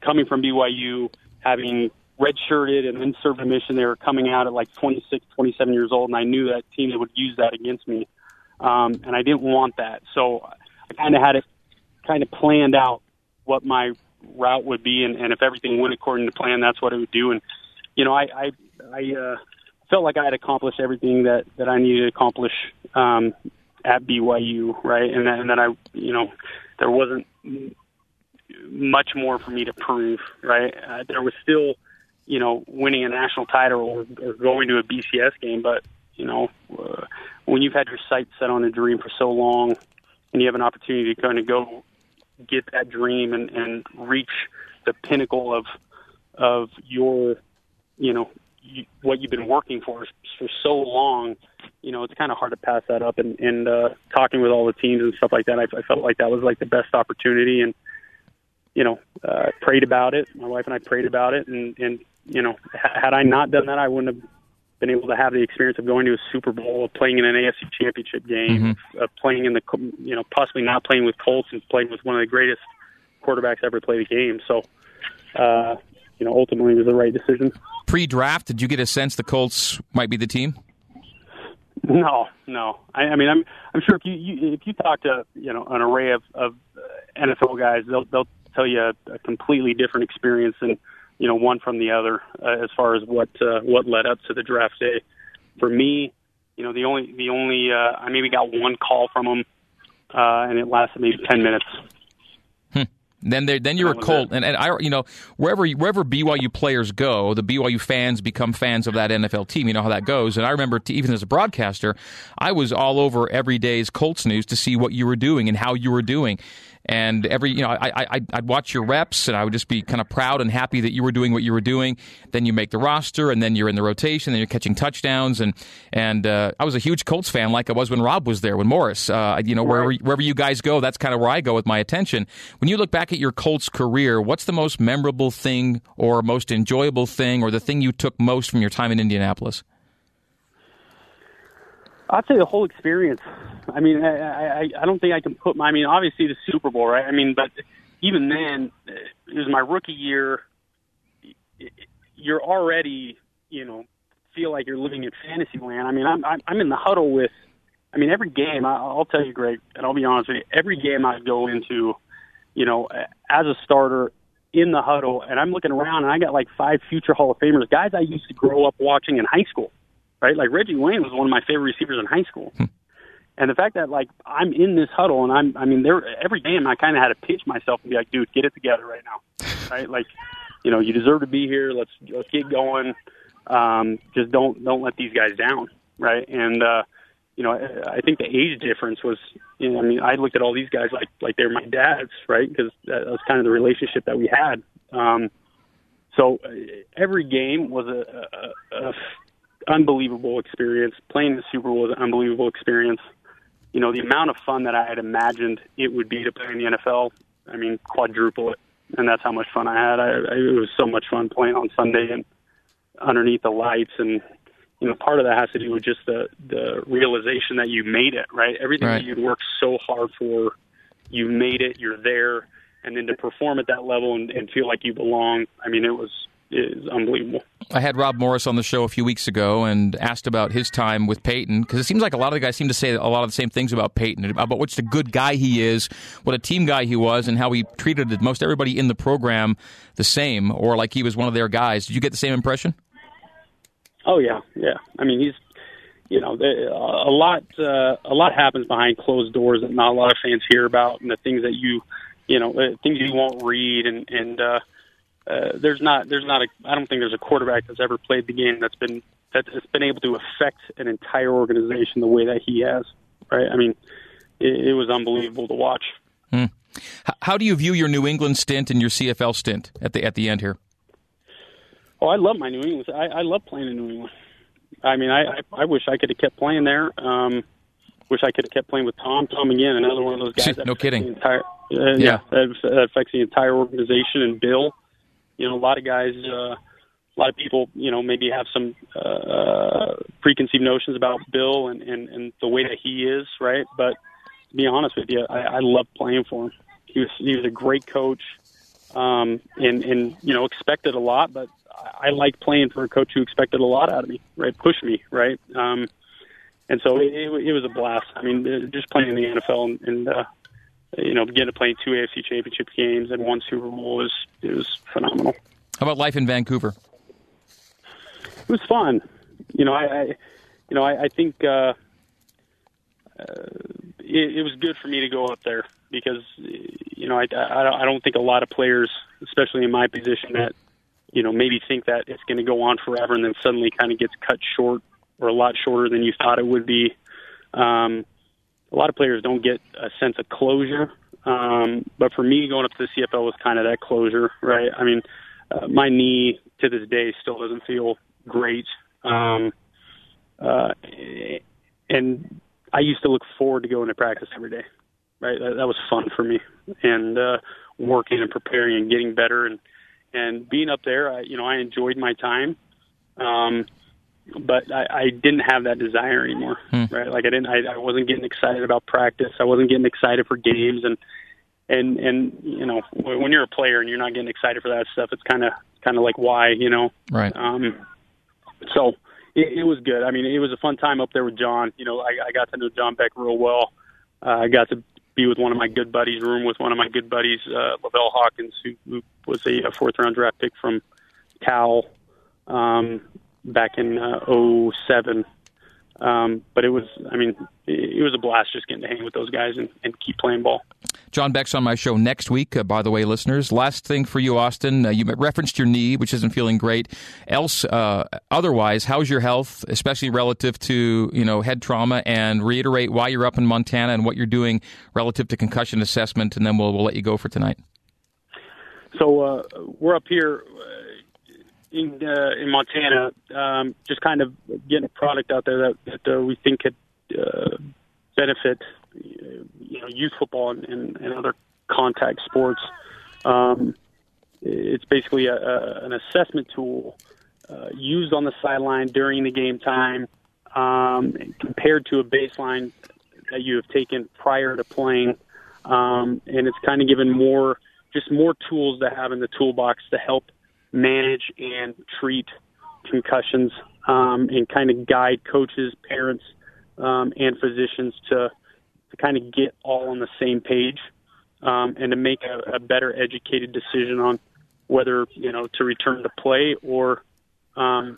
coming from BYU having redshirted and then served a mission. They were coming out at like 26, 27 years old, and I knew that team that would use that against me, um, and I didn't want that. So I kind of had it kind of planned out what my route would be, and, and if everything went according to plan, that's what it would do. And you know, I I, I uh, felt like I had accomplished everything that that I needed to accomplish um, at BYU, right? And then, and then I, you know, there wasn't much more for me to prove, right? Uh, there was still you know, winning a national title or, or going to a BCS game. But you know, uh, when you've had your sights set on a dream for so long, and you have an opportunity to kind of go get that dream and, and reach the pinnacle of of your, you know, you, what you've been working for for so long, you know, it's kind of hard to pass that up. And, and uh, talking with all the teams and stuff like that, I, I felt like that was like the best opportunity. And you know, uh, prayed about it. My wife and I prayed about it, and and you know, had I not done that, I wouldn't have been able to have the experience of going to a Super Bowl, of playing in an AFC Championship game, mm-hmm. of playing in the, you know, possibly not playing with Colts and playing with one of the greatest quarterbacks ever played the game. So, uh, you know, ultimately it was the right decision. Pre-draft, did you get a sense the Colts might be the team? No, no. I, I mean, I'm I'm sure if you, you if you talk to you know an array of, of NFL guys, they'll they'll tell you a, a completely different experience and you know one from the other uh, as far as what uh, what led up to the draft day. For me, you know the only the only uh, I maybe got one call from them, uh, and it lasted maybe ten minutes. Hmm. Then there, then you're a Colt, and, and I, you know, wherever wherever BYU players go, the BYU fans become fans of that NFL team. You know how that goes. And I remember, t- even as a broadcaster, I was all over every day's Colts news to see what you were doing and how you were doing. And every, you know, I, I, I'd watch your reps and I would just be kind of proud and happy that you were doing what you were doing. Then you make the roster and then you're in the rotation and you're catching touchdowns. And, and, uh, I was a huge Colts fan like I was when Rob was there, when Morris, uh, you know, wherever, wherever you guys go, that's kind of where I go with my attention. When you look back at your Colts career, what's the most memorable thing or most enjoyable thing or the thing you took most from your time in Indianapolis? I'd say the whole experience. I mean, I, I, I don't think I can put my. I mean, obviously the Super Bowl, right? I mean, but even then, it was my rookie year. You're already, you know, feel like you're living in fantasy land. I mean, I'm I'm in the huddle with. I mean, every game. I'll tell you, Greg, and I'll be honest with you. Every game I go into, you know, as a starter in the huddle, and I'm looking around, and I got like five future Hall of Famers, guys I used to grow up watching in high school right? Like Reggie Wayne was one of my favorite receivers in high school. Hmm. And the fact that like I'm in this huddle and I'm I mean there every game I kind of had to pinch myself and be like, dude, get it together right now, right? Like, you know, you deserve to be here. Let's let's get going. Um, just don't don't let these guys down, right? And uh, you know, I, I think the age difference was, you know, I mean, I looked at all these guys like like they were my dads, right? Because that was kind of the relationship that we had. Um, so uh, every game was a, a, a unbelievable experience. Playing the Super Bowl was an unbelievable experience. You know, the amount of fun that I had imagined it would be to play in the NFL, I mean, quadruple it. And that's how much fun I had. I, I, it was so much fun playing on Sunday and underneath the lights. And, you know, part of that has to do with just the, the realization that you made it, right? Everything right. that you'd worked so hard for, you made it, you're there. And then to perform at that level and, and feel like you belong, I mean, it was is unbelievable. I had Rob Morris on the show a few weeks ago and asked about his time with Peyton because it seems like a lot of the guys seem to say a lot of the same things about Peyton about what's the good guy he is, what a team guy he was, and how he treated most everybody in the program the same or like he was one of their guys. Did you get the same impression? Oh yeah, yeah. I mean, he's you know a lot uh, a lot happens behind closed doors that not a lot of fans hear about, and the things that you you know uh, things you won't read and and. uh uh, there's not there's not a I don't think there's a quarterback that's ever played the game that's been that's been able to affect an entire organization the way that he has. Right? I mean, it, it was unbelievable to watch. Hmm. How do you view your New England stint and your CFL stint at the at the end here? Oh, I love my New England. I, I love playing in New England. I mean, I, I I wish I could have kept playing there. Um, wish I could have kept playing with Tom. Tom again, another one of those guys. no kidding. Entire, uh, yeah, yeah that affects the entire organization and Bill you know, a lot of guys, uh, a lot of people, you know, maybe have some uh, preconceived notions about Bill and, and, and the way that he is, right? But to be honest with you, I, I love playing for him. He was he was a great coach, um, and and you know expected a lot, but I I like playing for a coach who expected a lot out of me, right? Push me, right? Um, and so it, it, it was a blast. I mean, just playing in the NFL and, and uh, you know, getting to play two AFC Championship games and one Super Bowl is it was phenomenal. How about life in Vancouver? It was fun. You know, I, I you know, I, I think uh, uh, it, it was good for me to go up there because you know I, I I don't think a lot of players, especially in my position, that you know maybe think that it's going to go on forever and then suddenly kind of gets cut short or a lot shorter than you thought it would be. Um, a lot of players don't get a sense of closure. Um, but for me, going up to the CFL was kind of that closure, right? I mean, uh, my knee to this day still doesn't feel great. Um, uh, and I used to look forward to going to practice every day, right? That, that was fun for me, and uh, working and preparing and getting better and and being up there. I, you know, I enjoyed my time. Um, but I, I didn't have that desire anymore. Hmm. Right? Like I didn't. I, I wasn't getting excited about practice. I wasn't getting excited for games, and and and you know when you're a player and you're not getting excited for that stuff, it's kind of kind of like why you know. Right. Um. So it, it was good. I mean, it was a fun time up there with John. You know, I, I got to know John Beck real well. Uh, I got to be with one of my good buddies, room with one of my good buddies, uh, Lavelle Hawkins, who, who was a, a fourth round draft pick from Cal. Um, back in uh, 07. Um, but it was, I mean, it, was a blast just getting to hang with those guys and, and keep playing ball. John Beck's on my show next week, uh, by the way, listeners. Last thing for you, Austin. Uh, you referenced your knee, which isn't feeling great. Else, uh, otherwise, how's your health, especially relative to you know head trauma? And reiterate why you're up in Montana and what you're doing relative to concussion assessment, and then we'll we'll let you go for tonight. So uh, we're up here in uh, in Montana, um, just kind of getting a product out there that, that uh, we think could uh, benefit you know youth football and, and, and other contact sports. Um, it's basically a, a, an assessment tool uh, used on the sideline during the game time, um, compared to a baseline that you have taken prior to playing, um, and it's kind of given more just more tools to have in the toolbox to help manage and treat concussions um, and kind of guide coaches, parents, um, and physicians to to kind of get all on the same page um, and to make a, a better educated decision on whether you know to return to play or um,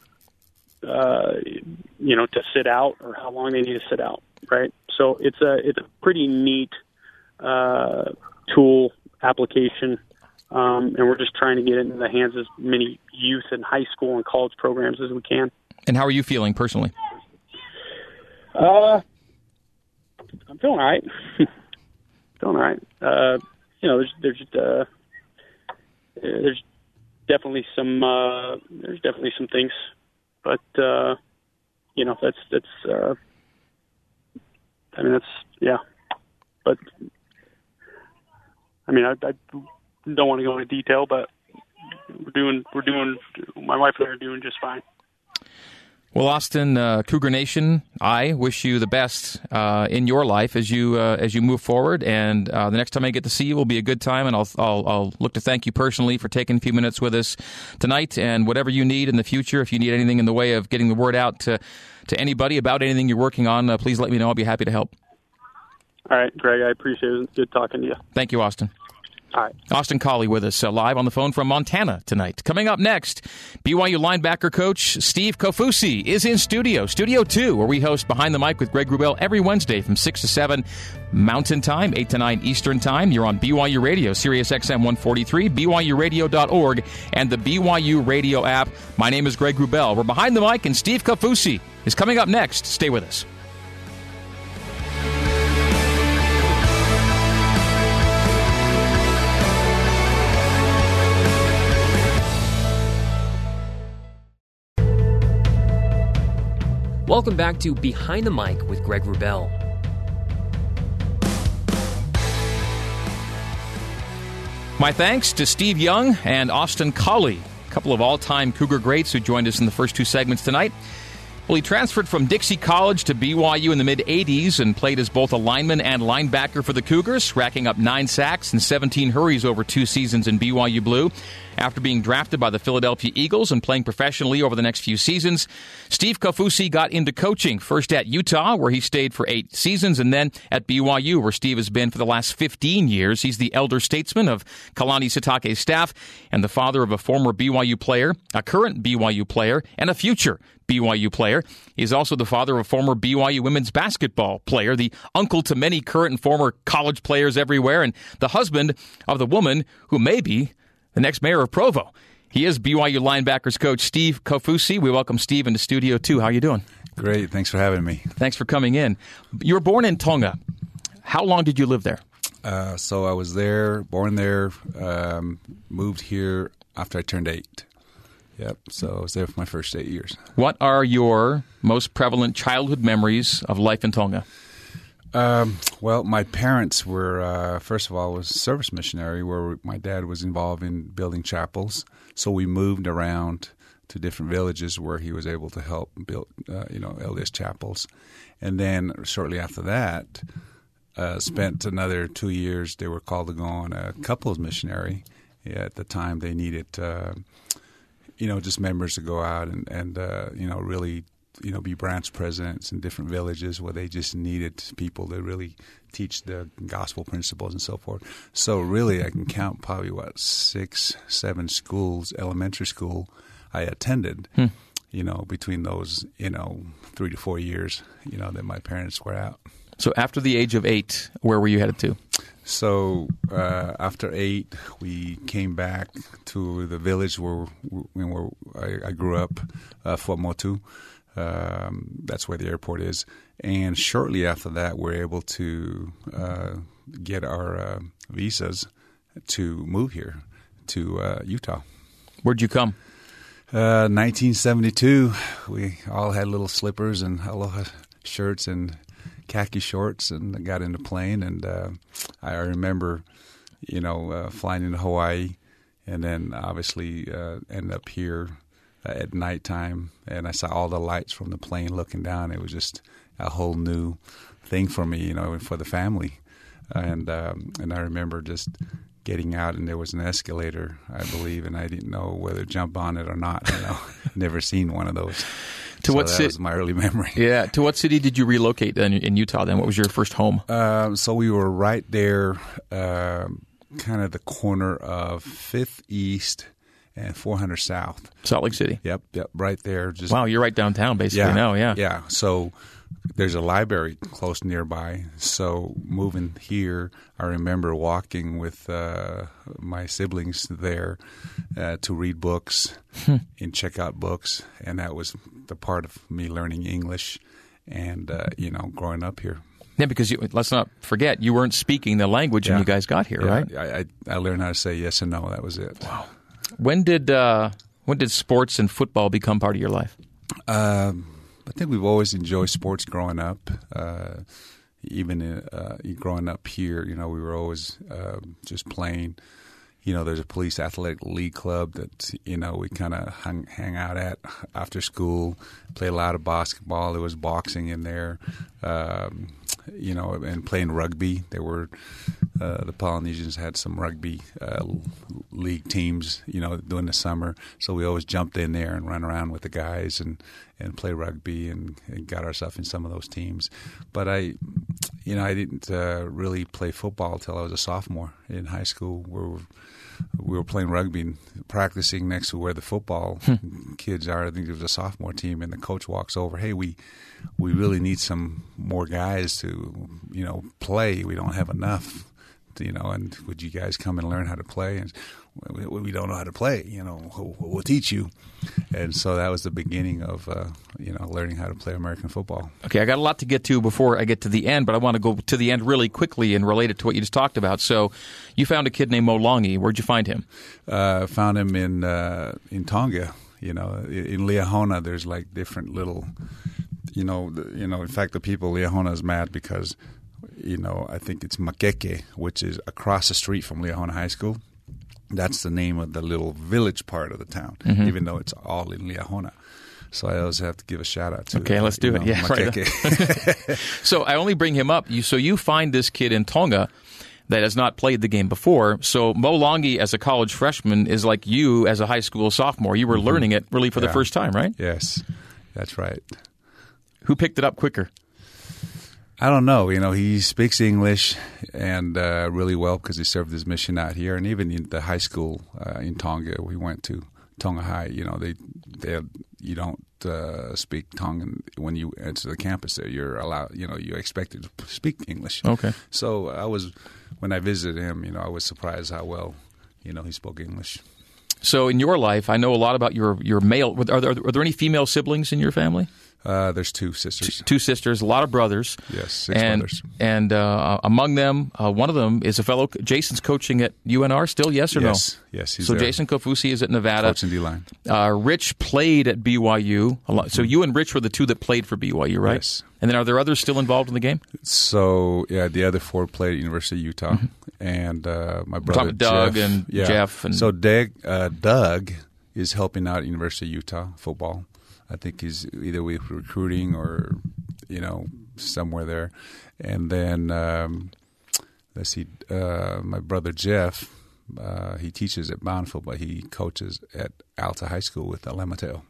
uh, you know to sit out or how long they need to sit out. Right. So it's a it's a pretty neat uh, tool application um, and we're just trying to get it in the hands of as many youth and high school and college programs as we can. And how are you feeling personally? Uh, I'm feeling all right. feeling all right. Uh, you know, there's there's uh, there's definitely some uh, there's definitely some things, but uh, you know that's that's uh, I mean that's yeah, but I mean I, I don't want to go into detail, but we're doing we're doing my wife and I are doing just fine. Well, Austin, uh, Cougar Nation, I wish you the best uh, in your life as you uh, as you move forward. And uh, the next time I get to see you will be a good time, and I'll, I'll, I'll look to thank you personally for taking a few minutes with us tonight. And whatever you need in the future, if you need anything in the way of getting the word out to to anybody about anything you're working on, uh, please let me know. I'll be happy to help. All right, Greg, I appreciate it. Good talking to you. Thank you, Austin. Austin Collie with us uh, live on the phone from Montana tonight. Coming up next, BYU linebacker coach Steve Kaufusi is in studio, Studio 2, where we host Behind the Mic with Greg Wrubell every Wednesday from 6 to 7 Mountain Time, 8 to 9 Eastern Time. You're on BYU Radio, Sirius XM 143, BYURadio.org, and the BYU Radio app. My name is Greg Wrubell. We're Behind the Mic, and Steve Kaufusi is coming up next. Stay with us. Welcome back to Behind the Mic with Greg Wrubell. My thanks to Steve Young and Austin Collie, a couple of all time Cougar greats who joined us in the first two segments tonight. Well, he transferred from Dixie College to BYU in the mid 80s and played as both a lineman and linebacker for the Cougars, racking up nine sacks and 17 hurries over two seasons in BYU Blue. After being drafted by the Philadelphia Eagles and playing professionally over the next few seasons, Steve Kaufusi got into coaching, first at Utah, where he stayed for eight seasons, and then at BYU, where Steve has been for the last 15 years. He's the elder statesman of Kalani Sitake's staff and the father of a former BYU player, a current BYU player, and a future BYU player. He's also the father of a former BYU women's basketball player, the uncle to many current and former college players everywhere, and the husband of the woman who may be the next mayor of Provo. He is BYU linebackers coach Steve Kaufusi. We welcome Steve into Studio 2. How are you doing? Great. Thanks for having me. Thanks for coming in. You were born in Tonga. How long did you live there? Uh, so I was there, born there, um, moved here after I turned eight. Yep. So I was there for my first eight years. What are your most prevalent childhood memories of life in Tonga? Um, well, my parents were uh, first of all was service missionary, where my dad was involved in building chapels. So we moved around to different villages where he was able to help build, uh, you know, LDS chapels. And then shortly after that, uh, spent another two years. They were called to go on a couples missionary. At the time, they needed, uh, you know, just members to go out and and uh, you know really you know, be branch presidents in different villages where they just needed people to really teach the gospel principles and so forth. So really, I can count probably what six, seven schools, elementary school, I attended. Hmm. You know, between those, you know, three to four years, you know, that my parents were out. So after the age of eight, where were you headed to? So uh, after eight, we came back to the village where, where I, I grew up, uh, Fua'amotu. Um, that's where the airport is. And shortly after that, we're able to uh, get our uh, visas to move here to uh, Utah. Where'd you come? 1972. Uh, we all had little slippers and aloha shirts and khaki shorts and got into plane. And uh, I remember, you know, uh, flying into Hawaii and then obviously end up here uh, at nighttime, and I saw all the lights from the plane looking down. It was just a whole new thing for me, you know, and for the family. And um, and I remember just getting out, and there was an escalator, I believe, and I didn't know whether to jump on it or not. You know, never seen one of those. To so what city? was my early memory. Yeah. To what city did you relocate in, in Utah? Then, what was your first home? Um, so we were right there, uh, kind of the corner of Fifth East and 400 South. Salt Lake City. Yep, yep, right there. Just wow, you're right downtown basically yeah, now. Yeah, yeah. So there's a library close nearby. So moving here, I remember walking with uh, my siblings there uh, to read books hmm. and check out books, and that was the part of me learning English and uh, you know growing up here. Yeah, because you, let's not forget you weren't speaking the language yeah. when you guys got here, yeah, right? I, I, I learned how to say yes and no. That was it. Wow. When did uh, when did sports and football become part of your life? Um, I think we've always enjoyed sports growing up. Uh, even uh, growing up here, you know, we were always uh, just playing. You know, there's a police athletic league club that you know we kind of hang, out at after school. Play a lot of basketball. There was boxing in there, um, you know, and playing rugby. There were uh, the Polynesians had some rugby uh, league teams, you know, during the summer. So we always jumped in there and run around with the guys and and play rugby and, and got ourselves in some of those teams. But I, you know, I didn't uh, really play football until I was a sophomore in high school. Where we were playing rugby and practicing next to where the football hmm. kids are. I think it was a sophomore team, and the coach walks over. Hey, we we really need some more guys to you know play. We don't have enough. You know, and would you guys come and learn how to play? And we, we don't know how to play. You know, we'll, we'll teach you. And so that was the beginning of uh, you know learning how to play American football. Okay, I got a lot to get to before I get to the end, but I want to go to the end really quickly and relate it to what you just talked about. So, you found a kid named Mo Langi. Where'd you find him? Uh, found him in uh, in Tonga. You know, in Liahona, there's like different little, you know, the, you know. In fact, the people Liahona is mad because, you know, I think it's Makeke, which is across the street from Liahona High School. That's the name of the little village part of the town, Mm-hmm. even though it's all in Liahona. So I always have to give a shout out to. Okay, let's do you it. know, Yeah, right. So I only bring him up. You, so you find this kid in Tonga that has not played the game before. So Mo Langi, as a college freshman, is like you as a high school sophomore. You were learning it really for the first time, right? yes, that's right. Who picked it up quicker? I don't know. You know, he speaks English and uh, really well because he served his mission out here, and even in the high school uh, in Tonga, we went to Tonga High. You know, they they you don't uh, speak Tongan when you enter the campus. There, you're allowed. You know, you're expected to speak English. Okay. So I was when I visited him. You know, I was surprised how well you know he spoke English. So in your life, I know a lot about your your male. Are there, are there any female siblings in your family? Uh, there's two sisters. Two sisters, a lot of brothers. Yes, six and brothers. and uh, among them, uh, one of them is a fellow. Jason's coaching at UNR still. Yes or Yes, no? yes, he's so there. Jason Kaufusi is at Nevada. Coaching D line. Uh, Rich played at BYU. A lot. So you and Rich were the two that played for BYU, right? Yes. And then are there others still involved in the game? So yeah, the other four played at University of Utah, and uh, my brother Mm-hmm. Doug Jeff, and yeah. Jeff and- so Doug, uh, Doug is helping out at University of Utah football. I think he's either with recruiting or you know somewhere there, and then um, let's see, uh, my brother Jeff. Uh, he teaches at Bountiful, but he coaches at Alta High School with Alamateo.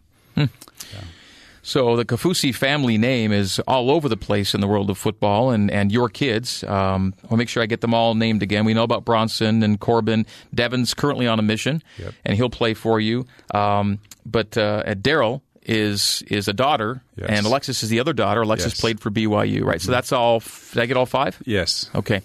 So the Kaufusi family name is all over the place in the world of football, and, and your kids. Um, I'll make sure I get them all named again. We know about Bronson and Corbin. Devin's currently on a mission, Yep. and he'll play for you. Um, but uh, at Daryl is is a daughter, Yes. and Alexis is the other daughter. Alexis Yes. Mm-hmm. played for BYU, right? So that's all. Did I get all five? Yes, Okay.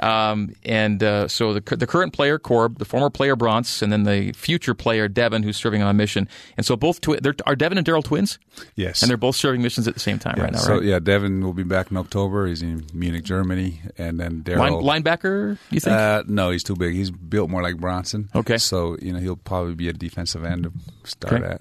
Um, and uh, so the, the current player, Corb, the former player, Bronce, and then the future player, Devin, who's serving on a mission. And so both twi- they're, are Devin and Daryl twins? yes, And they're both serving missions at the same time Yeah, right now, right? so right? yeah, Devin will be back in October. He's in Munich, Germany, and then Line, Daryl. linebacker, you think? Uh, no, he's too big. He's built more like Bronson. Okay. So you know he'll probably be a defensive end start Okay. at.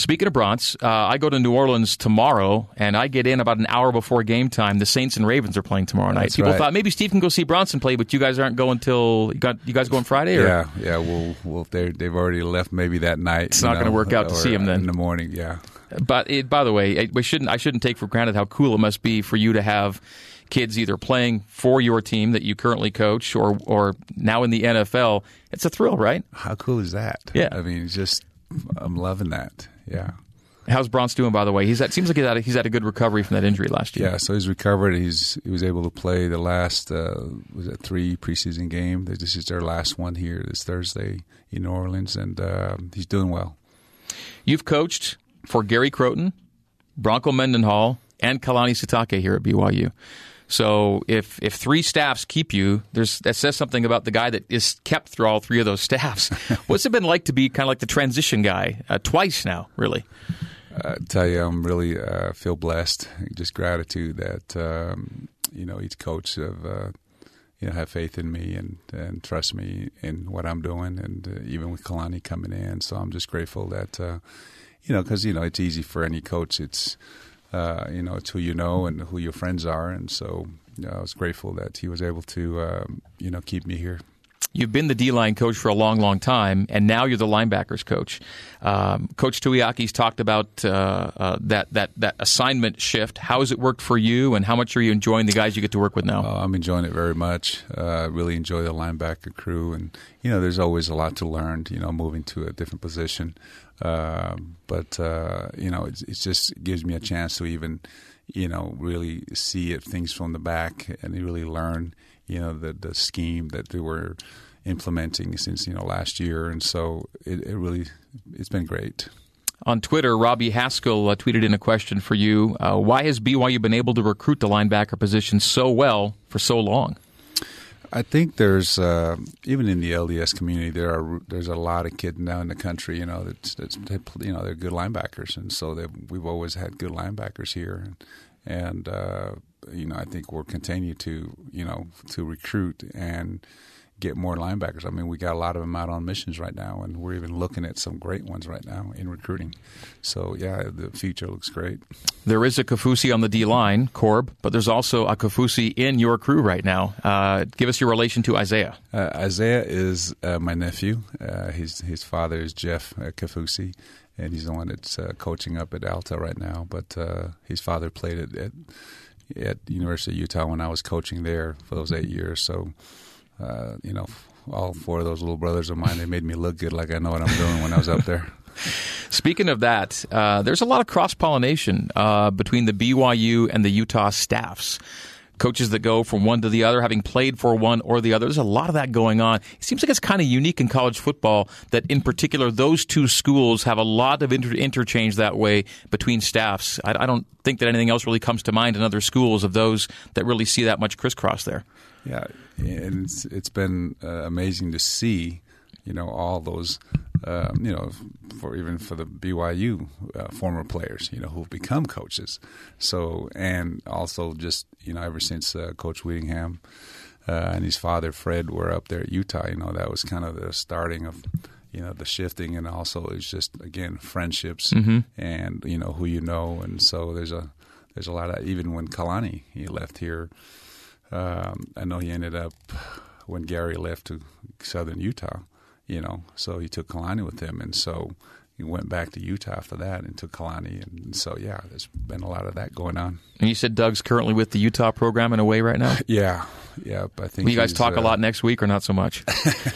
Speaking of Bronce, uh, I go to New Orleans tomorrow, and I get in about an hour before game time. The Saints and Ravens are playing tomorrow night. That's People right. thought maybe Steve can go see Bronson play, but you guys aren't going till you, got, you guys going Friday? Or? Yeah, yeah. Well, well, they they've already left maybe that night. It's not gonna work out to see him then. in the morning. Yeah. But it, by the way, it, we shouldn't. I shouldn't take for granted how cool it must be for you to have kids either playing for your team that you currently coach, or or now in the NFL. It's a thrill, right? How cool is that? Yeah. I mean, it's just I'm loving that. Yeah. How's Bronce doing, by the way? He's at, seems like he's had, a, he's had a good recovery from that injury last year. Yeah, so he's recovered. He's he was able to play the last uh, was it three preseason game. This is their last one here this Thursday in New Orleans, and uh, he's doing well. You've coached for Gary Crowton, Bronco Mendenhall, and Kalani Sitake here at BYU. So if if three staffs keep you, there's that says something about the guy that is kept through all three of those staffs. What's it been like to be kind of like the transition guy uh, twice now? Really? I tell you, I'm really uh, feel blessed. Just gratitude that um, you know each coach have uh, you know have faith in me and and trust me in what I'm doing, and uh, even with Kalani coming in. So I'm just grateful that uh, you know because you know it's easy for any coach. It's uh, you know it's who you know and who your friends are, and so you know, I was grateful that he was able to um, you know keep me here. You've been the D line coach for a long, long time, and now you're the linebackers coach. Um, coach Tuiaki's talked about uh, uh, that that that assignment shift. How has it worked for you, and how much are you enjoying the guys you get to work with now? Uh, I'm enjoying it very much. Uh, really enjoy the linebacker crew, and you know, there's always a lot to learn. You know, moving to a different position, uh, but uh, you know, it, just gives me a chance to even, you know, really see it, things from the back and really learn. You know, the the scheme that they were implementing since you know last year, and so it, it really it's been great. On Twitter, Robbie Haskell uh, tweeted in a question for you. Uh, why has BYU been able to recruit the linebacker position so well for so long? I think there's uh, even in the LDS community there are there's a lot of kids now in the country you know that's, that's you know they're good linebackers. And so we've always had good linebackers here. And, and uh, you know I think we'll continue to you know to recruit. And get more linebackers. I mean, we got a lot of them out on missions right now, and we're even looking at some great ones right now in recruiting. So, yeah, the future looks great. There is a Kaufusi on the D line, Corb, but there's also a Kaufusi in your crew right now. Uh, give us your relation to Isaiah. Uh, Isaiah is uh, my nephew. Uh, his his father is Jeff uh, Kaufusi, and he's the one that's uh, coaching up at Alta right now. But his father played at, at at University of Utah when I was coaching there for those eight years. So uh, you know, all four of those little brothers of mine, they made me look good like I know what I'm doing when I was up there. Speaking of that, uh, there's a lot of cross pollination uh, between the BYU and the Utah staffs. Coaches that go from one to the other, having played for one or the other. There's a lot of that going on. It seems like it's kind of unique in college football that, in particular, those two schools have a lot of inter- interchange that way between staffs. I, I don't think that anything else really comes to mind in other schools of those that really see that much crisscross there. Yeah, and it's it's been uh, amazing to see, you know, all those, um, you know, for even for the BYU uh, former players, you know, who've become coaches. So and also just you know, ever since uh, Coach Whittingham uh, and his father Fred were up there at Utah, you know, that was kind of the starting of you know the shifting and also it's just again friendships mm-hmm. and you know who you know and so there's a there's a lot of even when Kalani he left here um, I know he ended up when Gary left to Southern Utah, you know, so he took Kalani with him, and so he went back to Utah after that and took Kalani, and so yeah, there's been a lot of that going on. And you said Doug's currently with the Utah program in a way right now. yeah, yeah. I think Will you guys talk uh, a lot next week, or not so much?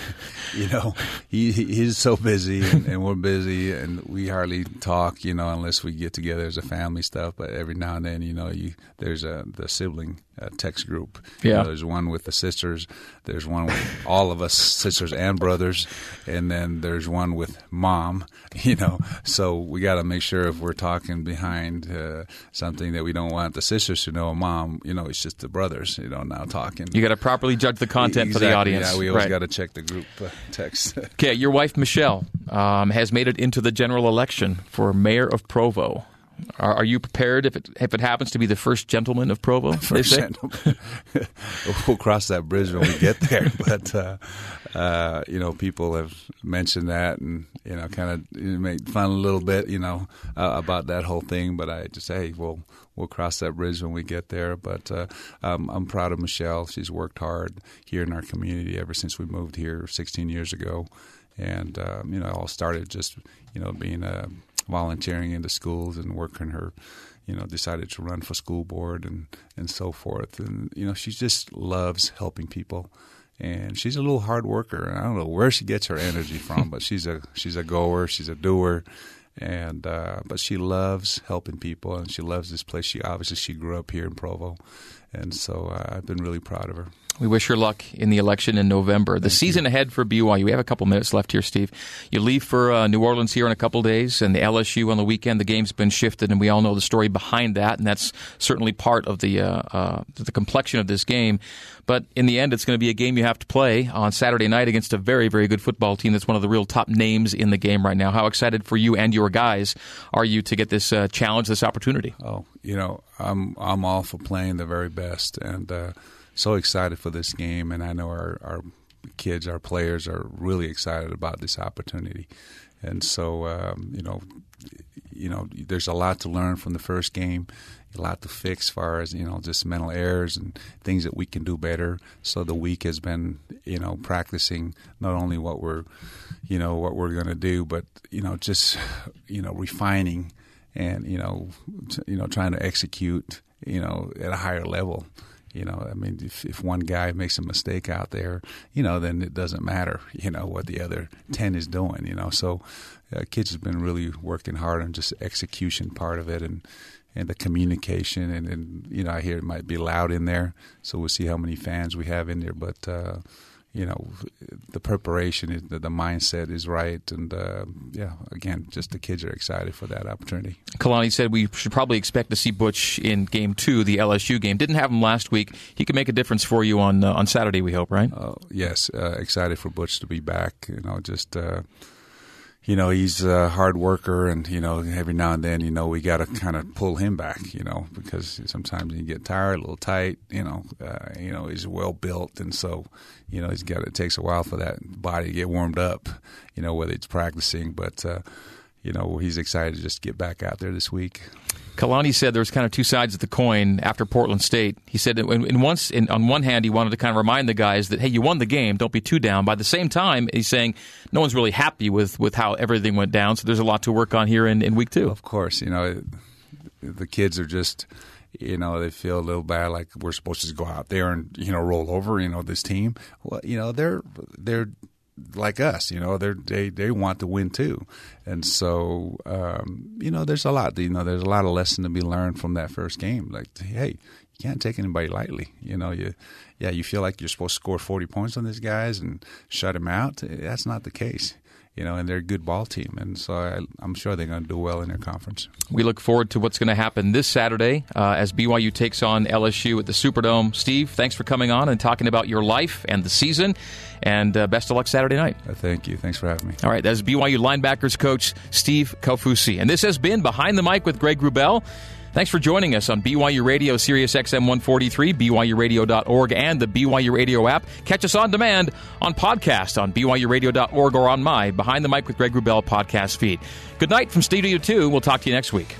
you know, he he's so busy and, and, we're busy and we hardly talk, you know, unless we get together as a family stuff. But every now and then, you know, you there's a the sibling uh, text group. Yeah, you know, there's one with the sisters. There's one with all of us sisters and brothers, and then there's one with mom. You know, so we got to make sure if we're talking behind uh, something that we don't want the sisters to know, mom. You know, it's just the brothers. You know, now talking. You got to properly judge the content exactly, for the audience. Yeah, we always right. got to check the group. Uh, text. okay, your wife Michelle um, has made it into the general election for mayor of Provo. Are, are, you prepared if it if it happens to be the first gentleman of Provo? First gentleman. we'll cross that bridge when we get there. But uh, uh, you know, people have mentioned that, and you know, kind of make fun a little bit, you know, uh, about that whole thing. But I just say, well, we'll cross that bridge when we get there. But uh, um, I'm proud of Michelle. She's worked hard here in our community ever since we moved here 16 years ago, and um, you know, it all started just you know being a volunteering the schools and working her you know decided to run for school board and and so forth. And you know she just loves helping people. And she's a little hard worker. I don't know where she gets her energy from but she's a she's a goer she's a doer. And uh, but she loves helping people and she loves this place. She obviously she grew up here in Provo, and so uh, I've been really proud of her. We wish her luck in the election in November. The season you. ahead for BYU. We have a couple minutes left here, Steve. You leave for uh, New Orleans here in a couple days, and the LSU on the weekend. The game's been shifted, and we all know the story behind that, and that's certainly part of the uh, uh, the complexion of this game. But in the end, it's going to be a game you have to play on Saturday night against a very, very good football team that's one of the real top names in the game right now. How excited for you and your guys are you to get this uh, challenge, this opportunity? Oh, you know, I'm I'm all for playing the very best, and uh, so excited for this game. And I know our, our kids, our players, are really excited about this opportunity. And so, um, you know, you know, there's a lot to learn from the first game, a lot to fix as far as you know, just mental errors and things that we can do better. So the week has been, you know, practicing not only what we're, you know, what we're going to do, but you know, just you know, refining and you know, t- you know, trying to execute, you know, at a higher level. You know, I mean, if, if one guy makes a mistake out there, you know, then it doesn't matter, you know, what the other 10 is doing, you know. So uh, kids have been really working hard on just execution part of it and, and the communication. And, and, you know, I hear it might be loud in there. So we'll see how many fans we have in there. But, uh, you know, the preparation, is, the, the mindset is right, and uh, yeah, again, just the kids are excited for that opportunity. Kalani said we should probably expect to see Butch in Game Two, the LSU game. Didn't have him last week. He can make a difference for you on uh, on Saturday. We hope, right? Uh, yes, uh, excited for Butch to be back. You know, just uh, you know, he's a hard worker, and you know, every now and then, you know, we got to kind of pull him back, you know, because sometimes you get tired, a little tight, you know, uh, you know, he's well built, and so, you know, he's got it takes a while for that body to get warmed up, you know, whether it's practicing, but. Uh, you know, he's excited to just get back out there this week. Kalani said there was kind of two sides of the coin after Portland State. He said in, in once, in, on one hand, he wanted to kind of remind the guys that hey, you won the game, don't be too down. By the same time, he's saying no one's really happy with, with how everything went down. So there's a lot to work on here in, in week two. Of course, you know the kids are just you know they feel a little bad like we're supposed to go out there and you know roll over you know this team. Well, you know they're they're like us, you know, they they they want to win too, and so um, you know, there's a lot, you know, there's a lot of lesson to be learned from that first game. Like, hey, you can't take anybody lightly. You know, you yeah, you feel like you're supposed to score 40 points on these guys and shut them out. That's not the case you know, and they're a good ball team, and so I, am sure they're going to do well in their conference. We look forward to what's going to happen this Saturday uh, as BYU takes on LSU at the Superdome. Steve, thanks for coming on and talking about your life and the season, and uh, best of luck Saturday night. Uh, thank you. Thanks for having me. All right, that's BYU linebackers coach Steve Kaufusi, and this has been Behind the Mic with Greg Wrubell. Thanks for joining us on BYU Radio, Sirius XM 143, BYURadio.org, and the BYU Radio app. Catch us on demand on podcast on BYURadio.org or on my Behind the Mic with Greg Wrubell podcast feed. Good night from Studio 2. We'll talk to you next week.